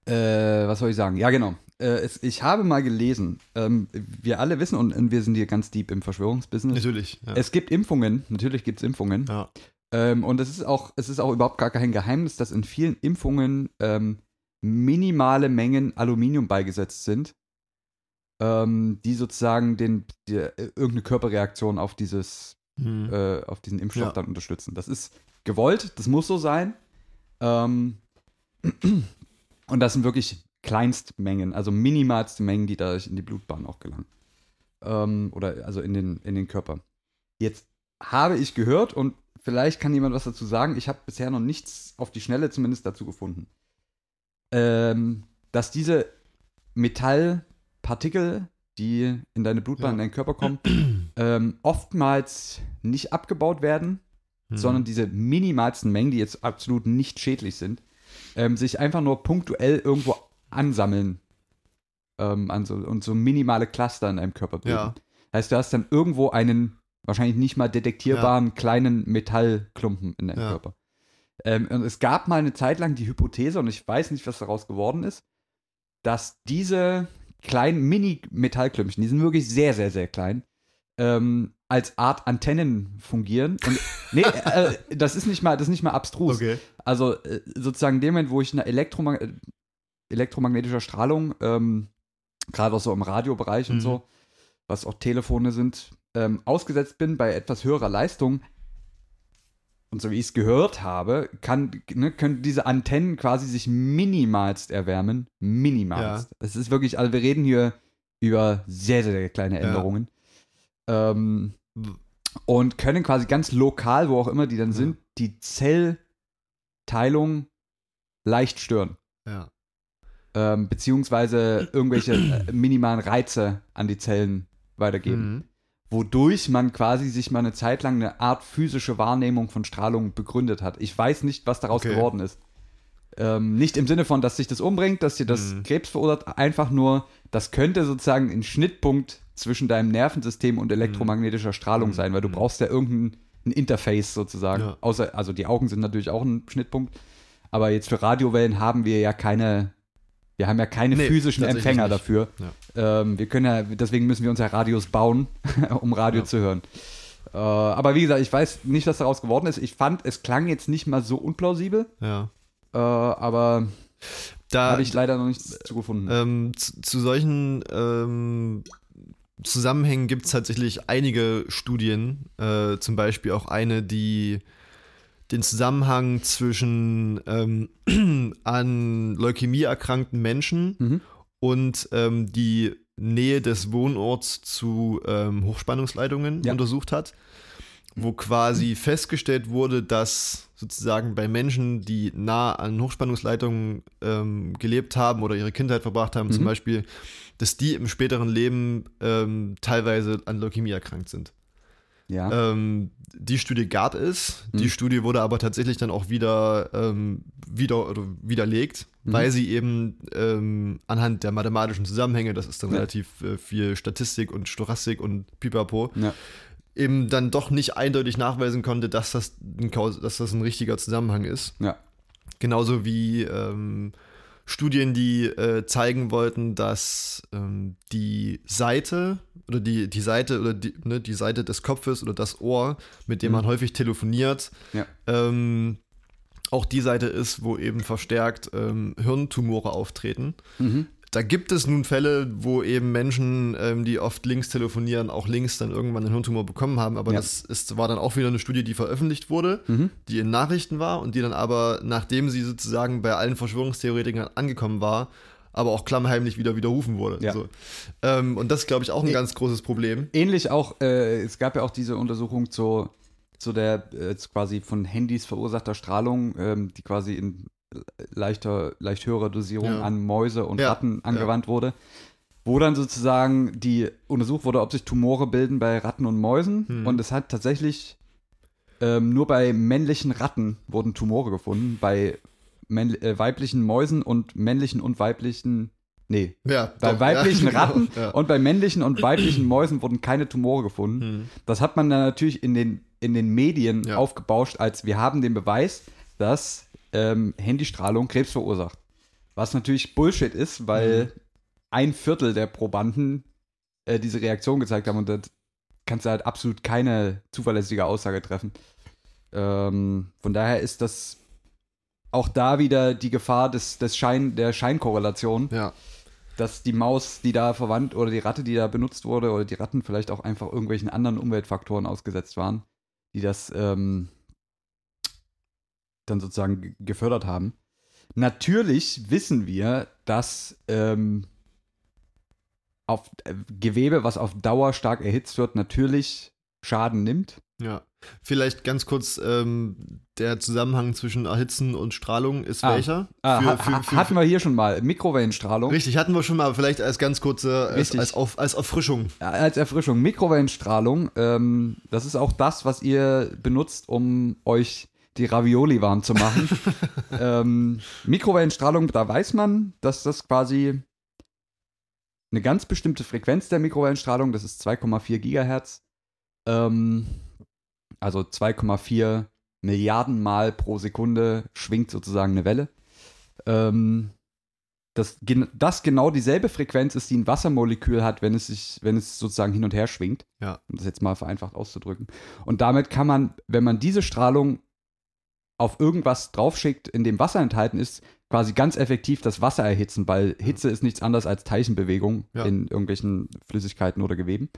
äh, was soll ich sagen? Ja, genau. Äh, es, ich habe mal gelesen, ähm, wir alle wissen, und, und wir sind hier ganz deep im Verschwörungsbusiness. Natürlich. Ja. Es gibt Impfungen, natürlich gibt es Impfungen. ja. Ähm, und es ist, auch, es ist auch überhaupt gar kein Geheimnis, dass in vielen Impfungen ähm, minimale Mengen Aluminium beigesetzt sind, ähm, die sozusagen den, die, äh, irgendeine Körperreaktion auf dieses Hm. äh, auf diesen Impfstoff Ja. dann unterstützen. Das ist gewollt, das muss so sein. Ähm, und das sind wirklich Kleinstmengen, also minimalste Mengen, die dadurch in die Blutbahn auch gelangen. Ähm, oder also in den, in den Körper. Jetzt habe ich gehört und vielleicht kann jemand was dazu sagen. Ich habe bisher noch nichts auf die Schnelle zumindest dazu gefunden. Ähm, dass diese Metallpartikel, die in deine Blutbahn, Ja. in deinen Körper kommen, ähm, oftmals nicht abgebaut werden, Hm. sondern diese minimalsten Mengen, die jetzt absolut nicht schädlich sind, ähm, sich einfach nur punktuell irgendwo ansammeln ähm, an so, und so minimale Cluster in deinem Körper bilden. Ja. Heißt, du hast dann irgendwo einen wahrscheinlich nicht mal detektierbaren kleinen Metallklumpen in deinem Ja. Körper. Ähm, und es gab mal eine Zeit lang die Hypothese, und ich weiß nicht, was daraus geworden ist, dass diese kleinen Mini-Metallklümpchen, die sind wirklich sehr, sehr, sehr klein, ähm, als Art Antennen fungieren. Und nee, äh, das ist nicht mal, das ist nicht mal abstrus. Okay. Also äh, sozusagen in dem Moment, wo ich eine Elektromag äh, elektromagnetischer Strahlung, ähm, gerade auch so im Radiobereich und Mhm. so, was auch Telefone sind, ähm, ausgesetzt bin bei etwas höherer Leistung, und so wie ich es gehört habe, kann, ne, können diese Antennen quasi sich minimalst erwärmen. Minimalst. Es ist wirklich, also wir reden hier über sehr, sehr, kleine Ja. Änderungen. Ähm, und können quasi ganz lokal, wo auch immer die dann Ja. sind, die Zellteilung leicht stören. Ja. Ähm, beziehungsweise irgendwelche äh, minimalen Reize an die Zellen weitergeben. Mhm. Wodurch man quasi sich mal eine Zeit lang eine Art physische Wahrnehmung von Strahlung begründet hat. Ich weiß nicht, was daraus Okay. geworden ist. Ähm, nicht im Sinne von, dass sich das umbringt, dass dir das Mhm. Krebs verursacht, einfach nur, das könnte sozusagen ein Schnittpunkt zwischen deinem Nervensystem und elektromagnetischer Strahlung Mhm. sein, weil du Mhm. brauchst ja irgendein ein Interface sozusagen. Ja. Außer, also die Augen sind natürlich auch ein Schnittpunkt, aber jetzt für Radiowellen haben wir ja keine, wir haben ja keine Nee, physischen Empfänger nicht. dafür. Ähm, wir können ja, deswegen müssen wir uns ja Radios bauen, um Radio Ja. zu hören. Äh, aber wie gesagt, ich weiß nicht, was daraus geworden ist. Ich fand, es klang jetzt nicht mal so unplausibel, Ja. äh, aber Da, habe ich leider noch nichts zu gefunden. ähm, zu, zu solchen ähm, Zusammenhängen gibt es tatsächlich einige Studien, äh, zum Beispiel auch eine, die den Zusammenhang zwischen ähm, an Leukämie erkrankten Menschen Mhm. und ähm, die Nähe des Wohnorts zu ähm, Hochspannungsleitungen Ja. untersucht hat, wo quasi festgestellt wurde, dass sozusagen bei Menschen, die nah an Hochspannungsleitungen ähm, gelebt haben oder ihre Kindheit verbracht haben, zum Mhm. Beispiel, dass die im späteren Leben ähm, teilweise an Leukämie erkrankt sind. ja. Ähm, die Studie gab es. Mhm. Die Studie wurde aber tatsächlich dann auch wieder, ähm, wieder oder widerlegt, Mhm. weil sie eben ähm, anhand der mathematischen Zusammenhänge, das ist dann Ja. relativ äh, viel Statistik und Stochastik und Pipapo, ja. eben dann doch nicht eindeutig nachweisen konnte, dass das ein, dass das ein richtiger Zusammenhang ist. Ja. Genauso wie ähm, Studien, die äh, zeigen wollten, dass ähm, die Seite oder die, die Seite oder die, ne, die Seite des Kopfes oder das Ohr, mit dem Mhm. man häufig telefoniert, Ja. ähm, auch die Seite ist, wo eben verstärkt ähm, Hirntumore auftreten. Mhm. Da gibt es nun Fälle, wo eben Menschen, ähm, die oft links telefonieren, auch links dann irgendwann einen Hirntumor bekommen haben. Aber Ja. das ist, war dann auch wieder eine Studie, die veröffentlicht wurde, Mhm. die in Nachrichten war und die dann aber, nachdem sie sozusagen bei allen Verschwörungstheoretikern angekommen war, aber auch klammheimlich wieder widerrufen wurde. Ja. So. Ähm, und das ist, glaube ich, auch ein Ä- ganz großes Problem. Ähnlich auch, äh, es gab ja auch diese Untersuchung zu, zu der äh, quasi von Handys verursachter Strahlung, ähm, die quasi in leichter, leicht höherer Dosierung Ja. an Mäuse und Ja, Ratten angewandt wurde. Wo dann sozusagen die untersucht wurde, ob sich Tumore bilden bei Ratten und Mäusen. Hm. Und es hat tatsächlich ähm, nur bei männlichen Ratten wurden Tumore gefunden. Bei äh, weiblichen Mäusen und männlichen und weiblichen, nee, Ja, bei doch, weiblichen ja, genau, Ratten ja. und bei männlichen und weiblichen Mäusen wurden keine Tumore gefunden. Hm. Das hat man dann natürlich in den, in den Medien Ja. aufgebauscht, als wir haben den Beweis, dass ähm, Handystrahlung Krebs verursacht. Was natürlich Bullshit ist, weil Mhm. ein Viertel der Probanden äh, diese Reaktion gezeigt haben und das kannst du halt absolut keine zuverlässige Aussage treffen. Ähm, von daher ist das auch da wieder die Gefahr des, des Schein, der Scheinkorrelation Ja. dass die Maus, die da verwandt oder die Ratte, die da benutzt wurde, oder die Ratten vielleicht auch einfach irgendwelchen anderen Umweltfaktoren ausgesetzt waren, die das ähm, dann sozusagen ge- gefördert haben. Natürlich wissen wir, dass ähm, auf äh, Gewebe, was auf Dauer stark erhitzt wird, natürlich Schaden nimmt. Ja. Vielleicht ganz kurz, ähm, der Zusammenhang zwischen Erhitzen und Strahlung ist Ah. welcher? Ah, Für- für- für- hatten wir hier schon mal Mikrowellenstrahlung. Richtig, hatten wir schon mal, vielleicht als ganz kurze, als, als, auf, als Erfrischung. als Erfrischung. Mikrowellenstrahlung, ähm, das ist auch das, was ihr benutzt, um euch die Ravioli warm zu machen. ähm, Mikrowellenstrahlung, da weiß man, dass das quasi eine ganz bestimmte Frequenz der Mikrowellenstrahlung, das ist 2,4 Gigahertz, ähm, also 2,4 Milliarden Mal pro Sekunde schwingt sozusagen eine Welle. Ähm, dass das genau dieselbe Frequenz ist, die ein Wassermolekül hat, wenn es sich, wenn es sozusagen hin und her schwingt. Ja. Um das jetzt mal vereinfacht auszudrücken. Und damit kann man, wenn man diese Strahlung auf irgendwas draufschickt, in dem Wasser enthalten ist, quasi ganz effektiv das Wasser erhitzen, weil Hitze ist nichts anderes als Teilchenbewegung Ja. in irgendwelchen Flüssigkeiten oder Geweben.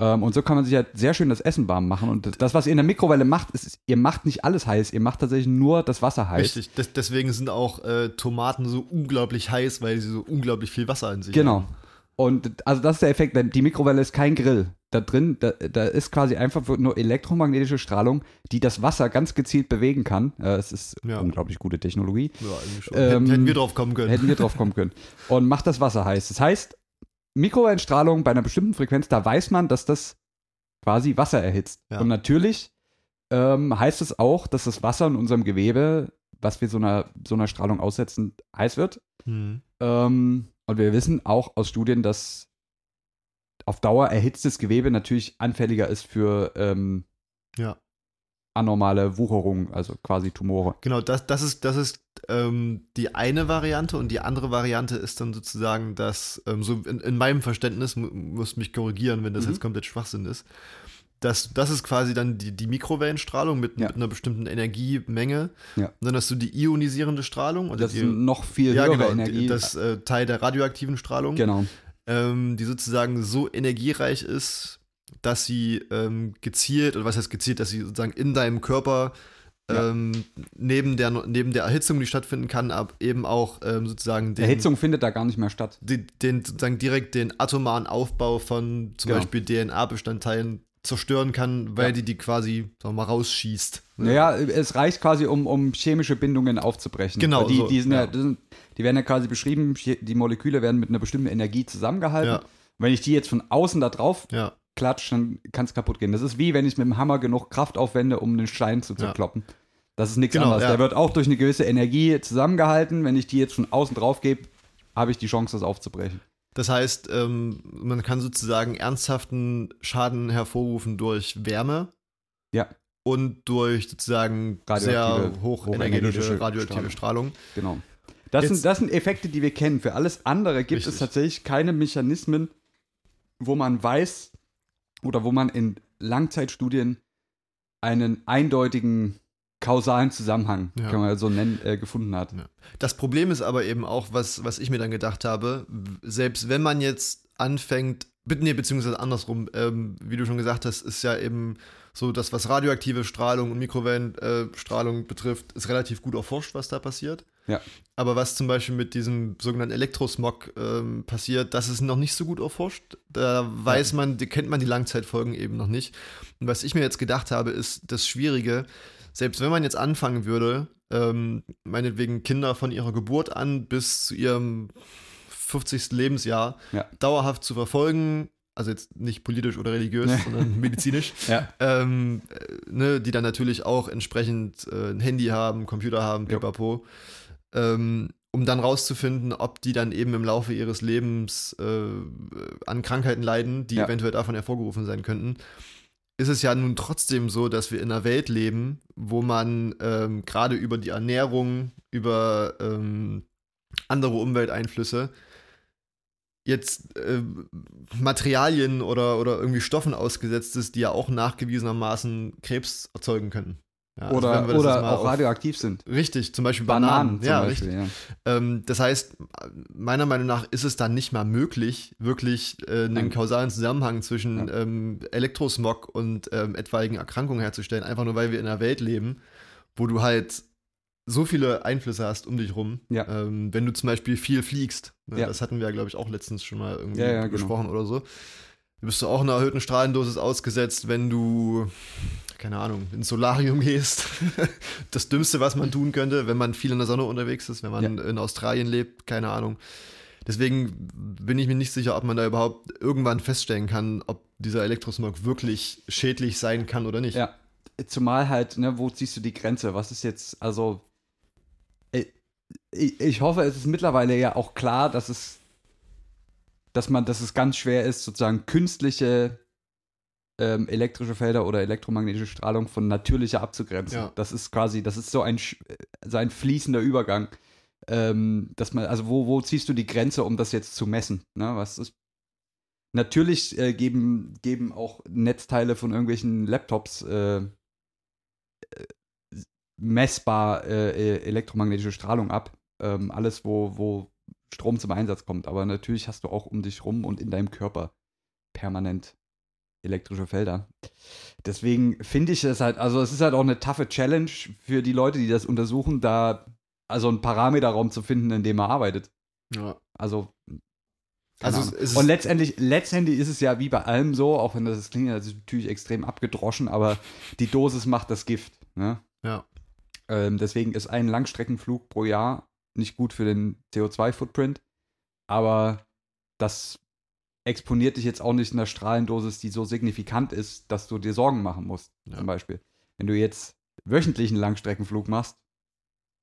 Ähm, und so kann man sich halt sehr schön das Essen warm machen. Und das, was ihr in der Mikrowelle macht, ist, ihr macht nicht alles heiß, ihr macht tatsächlich nur das Wasser heiß. Richtig, des, deswegen sind auch äh, Tomaten so unglaublich heiß, weil sie so unglaublich viel Wasser in sich Genau. haben. Und also das ist der Effekt. denn Die Mikrowelle ist kein Grill. Da drin, da, da ist quasi einfach nur elektromagnetische Strahlung, die das Wasser ganz gezielt bewegen kann. Äh, es ist Ja. unglaublich gute Technologie. Ja, eigentlich schon. Ähm, hätten, wir drauf kommen können. Hätten wir drauf kommen können. Und macht das Wasser heiß. Das heißt, Mikrowellenstrahlung bei einer bestimmten Frequenz, da weiß man, dass das quasi Wasser erhitzt. Ja. Und natürlich ähm, heißt es auch, dass das Wasser in unserem Gewebe, was wir so einer, so einer Strahlung aussetzen, heiß wird. Hm. Ähm, und wir wissen auch aus Studien, dass auf Dauer erhitztes Gewebe natürlich anfälliger ist für ähm, Ja. anormale Wucherungen, also quasi Tumore. Genau, das, das ist, das ist ähm, die eine Variante und die andere Variante ist dann sozusagen, dass, ähm, so in, in meinem Verständnis, mu muss mich korrigieren, wenn das Mhm. jetzt komplett Schwachsinn ist, dass, das ist quasi dann die, die Mikrowellenstrahlung mit, Ja. mit einer bestimmten Energiemenge. Ja. Und dann hast du die ionisierende Strahlung. Oder Das die, ist noch viel ja, höhere genau, Energie. das äh, Teil der radioaktiven Strahlung, genau. ähm, die sozusagen so energiereich ist, dass sie ähm, gezielt, oder was heißt gezielt, dass sie sozusagen in deinem Körper ähm, neben, der, neben der Erhitzung, die stattfinden kann, aber eben auch ähm, sozusagen den, Erhitzung findet da gar nicht mehr statt. den, den sozusagen direkt den atomaren Aufbau von zum Genau. Beispiel DNA-Bestandteilen zerstören kann, weil Ja. die die quasi, sagen wir mal, rausschießt. Naja, es reicht quasi, um, um chemische Bindungen aufzubrechen. Genau, Die, so, die, ja. ja. die werden ja quasi beschrieben, die Moleküle werden mit einer bestimmten Energie zusammengehalten. Wenn ich die jetzt von außen da drauf Ja, klatsche, dann kann es kaputt gehen. Das ist wie, wenn ich mit dem Hammer genug Kraft aufwende, um einen Stein zu zerkloppen. Das ist nichts Genau, anderes. Der wird auch durch eine gewisse Energie zusammengehalten. Wenn ich die jetzt von außen drauf gebe, habe ich die Chance, das aufzubrechen. Das heißt, ähm, man kann sozusagen ernsthaften Schaden hervorrufen durch Wärme. Ja. Und durch sozusagen sehr Radioaktive, hochenergetische hochenergetische radioaktive Strahlung. Genau. Das Jetzt- sind, das sind Effekte, die wir kennen. Für alles andere gibt Richtig. es tatsächlich keine Mechanismen, wo man weiß oder wo man in Langzeitstudien einen eindeutigen kausalen Zusammenhang, Ja. kann man so nennen, äh, gefunden hat. Das Problem ist aber eben auch, was, was ich mir dann gedacht habe, selbst wenn man jetzt anfängt, nee, beziehungsweise andersrum, ähm, wie du schon gesagt hast, ist ja eben so, das, was radioaktive Strahlung und Mikrowellenstrahlung äh, betrifft, ist relativ gut erforscht, was da passiert. Ja. Aber was zum Beispiel mit diesem sogenannten Elektrosmog ähm, passiert, das ist noch nicht so gut erforscht. Da weiß man, die, kennt man die Langzeitfolgen eben noch nicht. Und was ich mir jetzt gedacht habe, ist das Schwierige, selbst wenn man jetzt anfangen würde, ähm, meinetwegen Kinder von ihrer Geburt an bis zu ihrem 50. Lebensjahr Ja. dauerhaft zu verfolgen, also jetzt nicht politisch oder religiös, Nee. sondern medizinisch, Ja. ähm, äh, ne, die dann natürlich auch entsprechend äh, ein Handy haben, Computer haben, pipapo, ähm, um dann rauszufinden, ob die dann eben im Laufe ihres Lebens äh, an Krankheiten leiden, die Ja. eventuell davon hervorgerufen sein könnten. Ist es ja nun trotzdem so, dass wir in einer Welt leben, wo man ähm, gerade über die Ernährung, über ähm, andere Umwelteinflüsse jetzt äh, Materialien oder, oder irgendwie Stoffen ausgesetzt ist, die ja auch nachgewiesenermaßen Krebs erzeugen können. Ja, also Oder, auch radioaktiv sind. Richtig, zum Beispiel Bananen. Bananen, zum ja, Beispiel. richtig. Ja. Ähm, das heißt, meiner Meinung nach ist es dann nicht mal möglich, wirklich äh, einen kausalen Zusammenhang zwischen Ja. ähm, Elektrosmog und ähm, etwaigen Erkrankungen herzustellen, einfach nur weil wir in einer Welt leben, wo du halt so viele Einflüsse hast um dich rum. Ja. Ähm, wenn du zum Beispiel viel fliegst, ne, das hatten wir ja, glaube ich, auch letztens schon mal irgendwie genau. besprochen oder so. Bist du auch einer erhöhten Strahlendosis ausgesetzt, wenn du, keine Ahnung, ins Solarium gehst. das Dümmste, was man tun könnte, wenn man viel in der Sonne unterwegs ist, wenn man in Australien lebt, keine Ahnung. Deswegen bin ich mir nicht sicher, ob man da überhaupt irgendwann feststellen kann, ob dieser Elektrosmog wirklich schädlich sein kann oder nicht. Ja, zumal halt, ne, wo ziehst du die Grenze? Was ist jetzt, also, äh, ich, ich hoffe, es ist mittlerweile ja auch klar, dass es, dass man, dass es ganz schwer ist, sozusagen künstliche ähm, elektrische Felder oder elektromagnetische Strahlung von natürlicher abzugrenzen. Ja. Das ist quasi, das ist so ein, äh, so ein fließender Übergang. Ähm, dass man, also wo, wo ziehst du die Grenze, um das jetzt zu messen? Ne? Was ist Natürlich äh, geben, geben auch Netzteile von irgendwelchen Laptops äh, äh, messbar äh, äh, elektromagnetische Strahlung ab. Ähm, alles, wo, wo Strom zum Einsatz kommt. Aber natürlich hast du auch um dich rum und in deinem Körper permanent elektrische Felder. Deswegen finde ich es halt, also es ist halt auch eine taffe Challenge für die Leute, die das untersuchen, da also einen Parameterraum zu finden, in dem man arbeitet. Ja. Also Also und letztendlich, letztendlich ist es ja wie bei allem so, auch wenn das, das klingt das ist natürlich extrem abgedroschen, aber die Dosis macht das Gift. Ne? Ja. Ähm, deswegen ist ein Langstreckenflug pro Jahr nicht gut für den CO2-Footprint, aber das exponiert dich jetzt auch nicht in einer Strahlendosis, die so signifikant ist, dass du dir Sorgen machen musst. Ja. Zum Beispiel. Wenn du jetzt wöchentlich einen Langstreckenflug machst,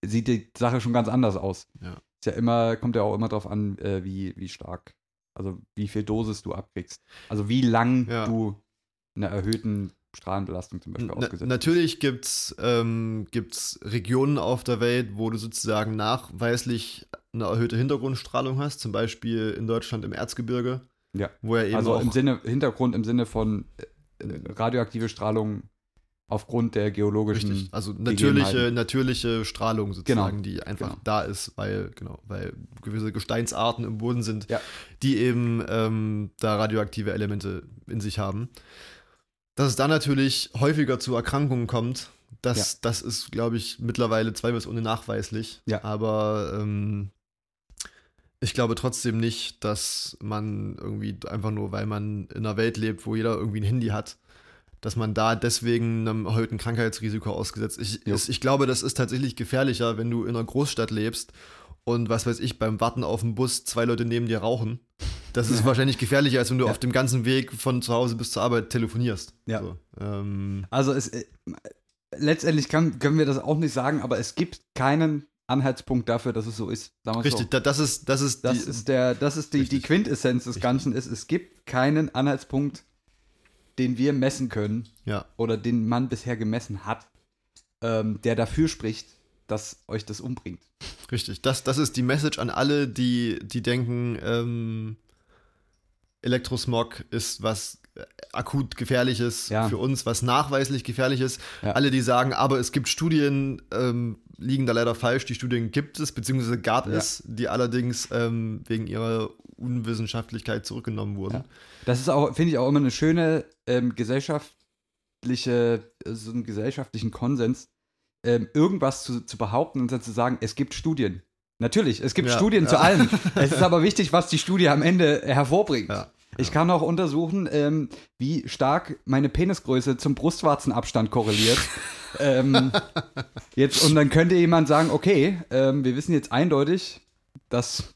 sieht die Sache schon ganz anders aus. Ja. Ist ja immer, kommt ja auch immer drauf an, äh, wie, wie stark, Also wie viel Dosis du abkriegst. Also wie lang Ja. du einer erhöhten Strahlenbelastung zum Beispiel Na, ausgesetzt natürlich gibt es ähm, gibt's Regionen auf der Welt, wo du sozusagen nachweislich eine erhöhte Hintergrundstrahlung hast, zum Beispiel in Deutschland im Erzgebirge. Ja. Wo ja eben Also im Sinne, Hintergrund im Sinne von äh, radioaktive Strahlung aufgrund der geologischen. Richtig, also natürliche, natürliche Strahlung sozusagen, Genau, die einfach genau. da ist, weil, genau, weil gewisse Gesteinsarten im Boden sind, Ja. die eben ähm, da radioaktive Elemente in sich haben. Dass es da natürlich häufiger zu Erkrankungen kommt, das, das ist, glaube ich, mittlerweile zweifelsohne nachweislich. Ja. Aber ähm, ich glaube trotzdem nicht, dass man irgendwie einfach nur, weil man in einer Welt lebt, wo jeder irgendwie ein Handy hat, dass man da deswegen einem erhöhten Krankheitsrisiko ausgesetzt ist. Ich, glaube, das ist tatsächlich gefährlicher, wenn du in einer Großstadt lebst und was weiß ich, beim Warten auf den Bus zwei Leute neben dir rauchen. Das ist wahrscheinlich gefährlicher, als wenn du Ja. auf dem ganzen Weg von zu Hause bis zur Arbeit telefonierst. Ja. So, ähm, Also es, äh, letztendlich kann, können wir das auch nicht sagen, aber es gibt keinen Anhaltspunkt dafür, dass es so ist. Richtig, So. da, das ist, das ist, Das die, ist der, das ist die, die. Quintessenz des Richtig. Ganzen ist, es gibt keinen Anhaltspunkt, den wir messen können ja, oder den man bisher gemessen hat, ähm, der dafür spricht, dass euch das umbringt. richtig. Das, das ist die Message an alle, die, die denken, ähm, Elektrosmog ist was äh, akut gefährliches Ja. für uns, was nachweislich gefährlich ist. Ja. Alle, die sagen, aber es gibt Studien, ähm, liegen da leider falsch. Die Studien gibt es, beziehungsweise gab Ja. es, die allerdings ähm, wegen ihrer Unwissenschaftlichkeit zurückgenommen wurden. Das ist auch, finde ich, auch immer eine schöne ähm, gesellschaftliche, äh, so einen gesellschaftlichen Konsens, ähm, irgendwas zu, zu behaupten und dann zu sagen, es gibt Studien. Natürlich, es gibt Studien zu allem. es ist aber wichtig, was die Studie am Ende hervorbringt. Ja, Ich kann auch untersuchen, ähm, wie stark meine Penisgröße zum Brustwarzenabstand korreliert. ähm, jetzt, und dann könnte jemand sagen, okay, ähm, wir wissen jetzt eindeutig, dass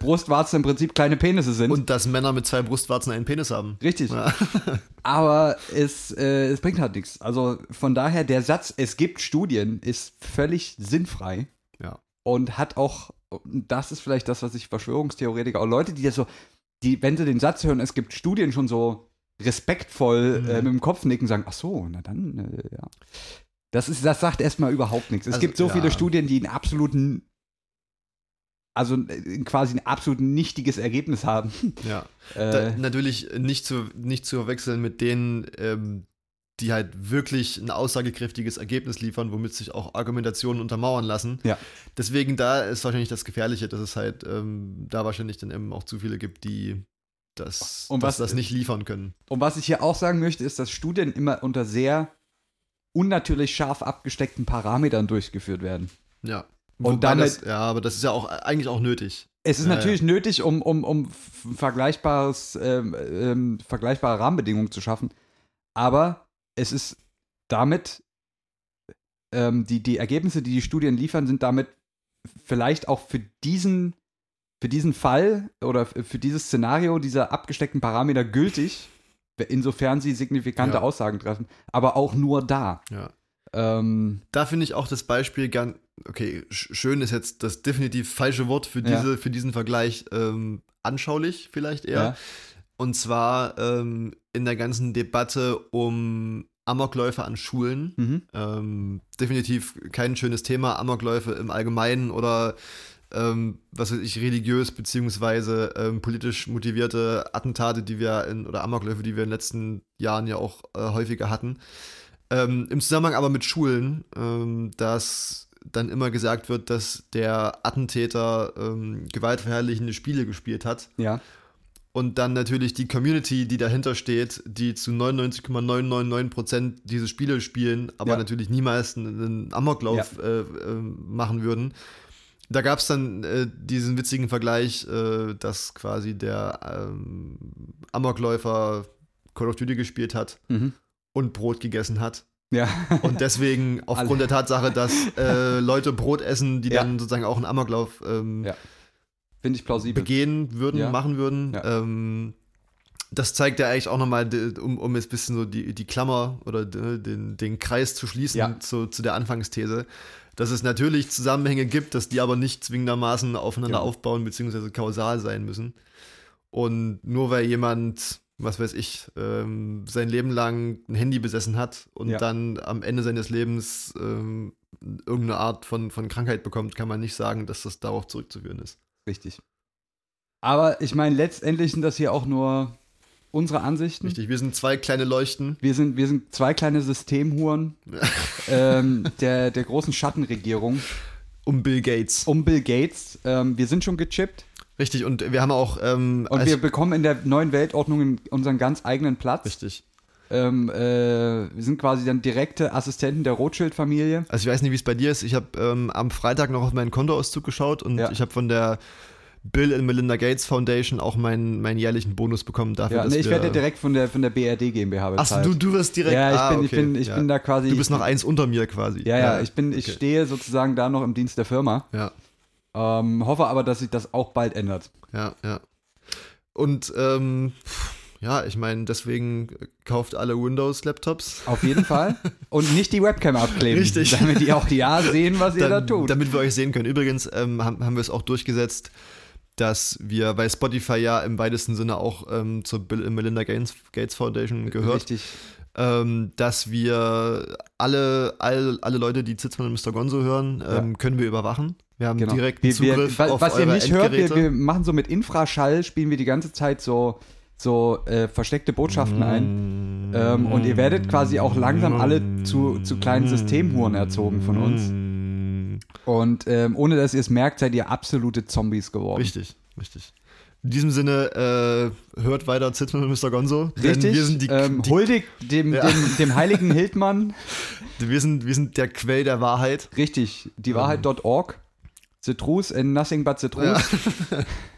Brustwarzen im Prinzip kleine Penisse sind. Und dass Männer mit zwei Brustwarzen einen Penis haben. Richtig. Ja. Aber es, äh, es bringt halt nichts. Also von daher, der Satz, es gibt Studien, ist völlig sinnfrei Ja. und hat auch, das ist vielleicht das, was ich Verschwörungstheoretiker, auch Leute, die das so, die, wenn sie den Satz hören, es gibt Studien schon so respektvoll Mhm. äh, mit dem Kopf nicken, sagen, ach so, na dann, äh, ja. Das, ist, das sagt erstmal überhaupt nichts. Es Also, gibt so ja. viele Studien, die einen absoluten, also äh, quasi ein absolut nichtiges Ergebnis haben. ja. Äh, Da, natürlich nicht zu, nicht zu verwechseln mit denen, ähm, die halt wirklich ein aussagekräftiges Ergebnis liefern, womit sich auch Argumentationen untermauern lassen. Ja. Deswegen da ist wahrscheinlich das Gefährliche, dass es halt ähm, da wahrscheinlich dann eben auch zu viele gibt, die das, Und was- das nicht liefern können. Und was ich hier auch sagen möchte, ist, dass Studien immer unter sehr unnatürlich scharf abgesteckten Parametern durchgeführt werden. Ja. Und Wobei damit- das, ja, aber das ist ja auch eigentlich auch nötig. Es ist Ja, natürlich nötig, um, um, um vergleichbares, ähm, ähm, vergleichbare Rahmenbedingungen zu schaffen. Aber es ist damit, ähm, die, die Ergebnisse, die die Studien liefern, sind damit vielleicht auch für diesen, für diesen Fall oder für dieses Szenario dieser abgesteckten Parameter gültig, insofern sie signifikante Ja. Aussagen treffen, aber auch nur da. Ja. Ähm, Da finde ich auch das Beispiel ganz, okay, sch- schön ist jetzt das definitiv falsche Wort für, Ja. diese, für diesen Vergleich, ähm, anschaulich vielleicht eher. Ja. Und zwar ähm, in der ganzen Debatte um Amokläufe an Schulen. mhm. Ähm, definitiv kein schönes Thema, Amokläufe im Allgemeinen oder ähm, was weiß ich, religiös beziehungsweise ähm, politisch motivierte Attentate, die wir in, oder Amokläufe, die wir in den letzten Jahren ja auch äh, häufiger hatten. Ähm, Im Zusammenhang aber mit Schulen, ähm, dass dann immer gesagt wird, dass der Attentäter ähm, gewaltverherrlichende Spiele gespielt hat. Ja. Und dann natürlich die Community, die dahinter steht, die zu 99,999% diese Spiele spielen, aber Ja. natürlich niemals einen, Amoklauf äh, äh, machen würden. Da gab es dann äh, diesen witzigen Vergleich, äh, dass quasi der ähm, Amokläufer Call of Duty gespielt hat Mhm. und Brot gegessen hat. Ja. Und deswegen aufgrund der Tatsache, dass äh, Leute Brot essen, die Ja. dann sozusagen auch einen Amoklauf ähm, Ja. Finde ich plausibel. begehen würden, Ja. machen würden. Ja. Ähm, das zeigt ja eigentlich auch nochmal, um, um jetzt ein bisschen so die, die Klammer oder de- den, den Kreis zu schließen Ja. zu, zu der Anfangsthese, dass es natürlich Zusammenhänge gibt, dass die aber nicht zwingendermaßen aufeinander Genau. aufbauen bzw. kausal sein müssen. Und nur weil jemand, was weiß ich, ähm, sein Leben lang ein Handy besessen hat und Ja. dann am Ende seines Lebens ähm, irgendeine Art von, von Krankheit bekommt, kann man nicht sagen, dass das darauf zurückzuführen ist. Richtig. Aber ich meine, letztendlich sind das hier auch nur unsere Ansichten. Richtig, wir sind zwei kleine Leuchten. Wir sind, wir sind zwei kleine Systemhuren ähm, der, der großen Schattenregierung Um Bill Gates. um Bill Gates. Ähm, wir sind schon gechippt Richtig, und wir haben auch. Ähm, und wir bekommen in der neuen Weltordnung unseren ganz eigenen Platz. richtig. Ähm, äh, wir sind quasi dann direkte Assistenten der Rothschild-Familie. Also ich weiß nicht, wie es bei dir ist. Ich habe ähm, am Freitag noch auf meinen Kontoauszug geschaut und Ja. ich habe von der Bill and Melinda Gates Foundation auch meinen, meinen jährlichen Bonus bekommen dafür, Ja, nee, ich werde direkt von der, von der BRD GmbH bezahlt. Achso, du, du wirst direkt. ja, ich ah, bin, ich okay, bin, ich ja. bin da quasi. Du bist noch eins unter mir quasi. Ja, ja, ich bin, ich okay. stehe sozusagen da noch im Dienst der Firma. Ja, Ähm, hoffe aber, dass sich das auch bald ändert. ja, ja. Und ähm, ja, ich meine, deswegen kauft alle Windows-Laptops. Auf jeden Fall. Und nicht die Webcam abkleben. Richtig. Damit die auch ja sehen, was ihr da tut. Damit wir euch sehen können. Übrigens ähm, haben, haben wir es auch durchgesetzt, dass wir bei Spotify ja im weitesten Sinne auch ähm, zur Bill and Melinda Gates, Gates Foundation gehört. Richtig. ähm, dass wir alle, alle, alle Leute, die Zitzmann und Mr. Gonzo hören, ähm, können wir überwachen. Wir haben Genau. direkten Wir, wir, Zugriff wa- auf was ihr eure nicht hört, wir, Endgeräte. wir machen so mit Infraschall, spielen wir die ganze Zeit so, so äh, versteckte Botschaften ein. Ähm, und ihr werdet quasi auch langsam alle zu, zu kleinen Systemhuren erzogen von uns. Und ähm, ohne dass ihr es merkt, seid ihr absolute Zombies geworden. Richtig, richtig. In diesem Sinne, äh, hört weiter Zitzmann und Mr. Gonzo. Richtig. Wir sind, die, ähm, die, huldigt dem, Ja. dem, dem heiligen Hildmann. wir, sind, wir sind der Quell der Wahrheit. Richtig. Diewahrheit.org. The truth and nothing but the truth. Ja.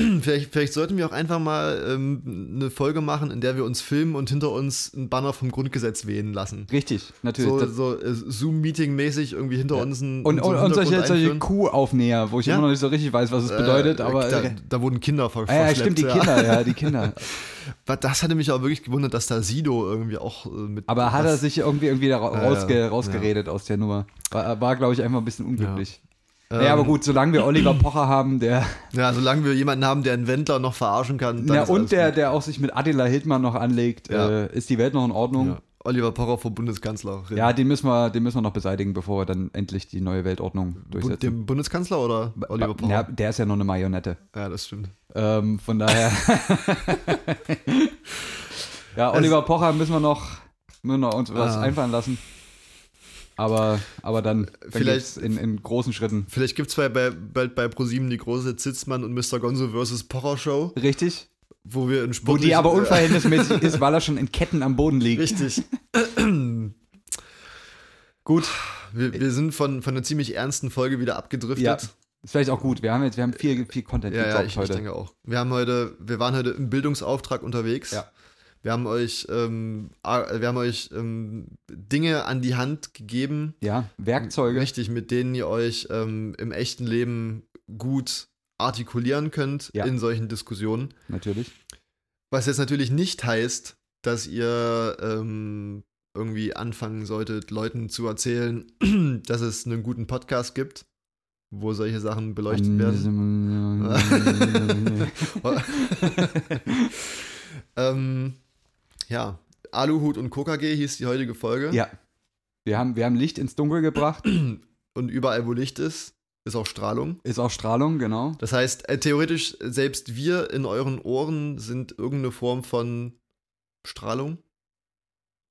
Vielleicht, vielleicht sollten wir auch einfach mal ähm, eine Folge machen, in der wir uns filmen und hinter uns ein Banner vom Grundgesetz wehen lassen. Richtig, natürlich. So, so äh, Zoom-Meeting-mäßig irgendwie hinter uns ein und, und, und solche, solche. Kuhaufnäher, wo ich Ja. immer noch nicht so richtig weiß, was es bedeutet, Äh, aber. da, äh, da wurden Kinder ver ah, ja, verschleppt, stimmt, die Kinder, ja, die Kinder. Das hatte mich auch wirklich gewundert, dass da Sido irgendwie auch äh, mit. Aber hat er sich irgendwie, irgendwie Ja, rausge ja, rausgeredet aus der Nummer? War, war glaube ich, einfach ein bisschen unglücklich. Ähm, Naja, aber gut, solange wir Oliver Pocher haben, der. Ja, solange wir jemanden haben, der einen Wendler noch verarschen kann. Ja, und der, gut. der auch sich mit Attila Hildmann noch anlegt, Ja. äh, ist die Welt noch in Ordnung. Ja. Oliver Pocher vor Bundeskanzler. Ja, den müssen, wir, den müssen wir noch beseitigen, bevor wir dann endlich die neue Weltordnung durchsetzen. Dem Bundeskanzler oder Oliver Pocher? Ja, der ist ja nur eine Marionette. Ja, das stimmt. Ähm, von daher. ja, Oliver Pocher müssen wir noch, müssen wir uns was Ah. einfallen lassen. Aber, aber dann, dann Vielleicht- in, in großen Schritten. Vielleicht gibt es bei, bei, bald bei ProSieben die große Zitzmann und Mr. Gonzo vs. Pocher Show, Richtig? wo wir in Wo Sport. die aber unverhältnismäßig ist, weil er schon in Ketten am Boden liegt. Richtig. Gut. Wir, wir sind von, von einer ziemlich ernsten Folge wieder abgedriftet. Ja. Ist vielleicht auch gut. Wir haben jetzt, wir haben viel, viel Content Ja, ja, ich, ich heute. denke auch. Wir haben heute, wir waren heute im Bildungsauftrag unterwegs. Ja. Wir haben euch, ähm, wir haben euch ähm, Dinge an die Hand gegeben, ja, Werkzeuge. richtig, mit denen ihr euch ähm, im echten Leben gut artikulieren könnt Ja. in solchen Diskussionen. Natürlich. Was jetzt natürlich nicht heißt, dass ihr ähm, irgendwie anfangen solltet, Leuten zu erzählen, dass es einen guten Podcast gibt, wo solche Sachen beleuchtet werden. ähm, ja, Aluhut und KKG hieß die heutige Folge. ja. Wir haben, wir haben Licht ins Dunkel gebracht. Und überall, wo Licht ist, ist auch Strahlung. Ist auch Strahlung, genau. Das heißt, äh, theoretisch, selbst wir in euren Ohren sind irgendeine Form von Strahlung.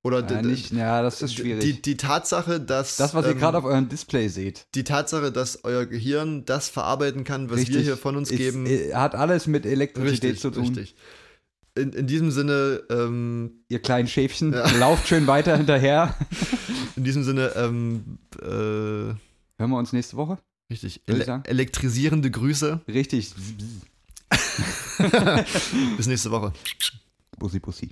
Oder Ja, nicht, ja, das ist schwierig. Die, die Tatsache, dass. das, was ihr ähm, gerade auf eurem Display seht, Die Tatsache, dass euer Gehirn das verarbeiten kann, was wir hier von uns ist, geben. äh, hat alles mit Elektrizität richtig, zu tun. richtig. In, in diesem Sinne, ähm, Ihr kleinen Schäfchen, Ja. lauft schön weiter hinterher. in diesem Sinne, ähm, äh, Hören wir uns nächste Woche? richtig, ele elektrisierende Grüße. Richtig. Bis nächste Woche. Bussi, Bussi.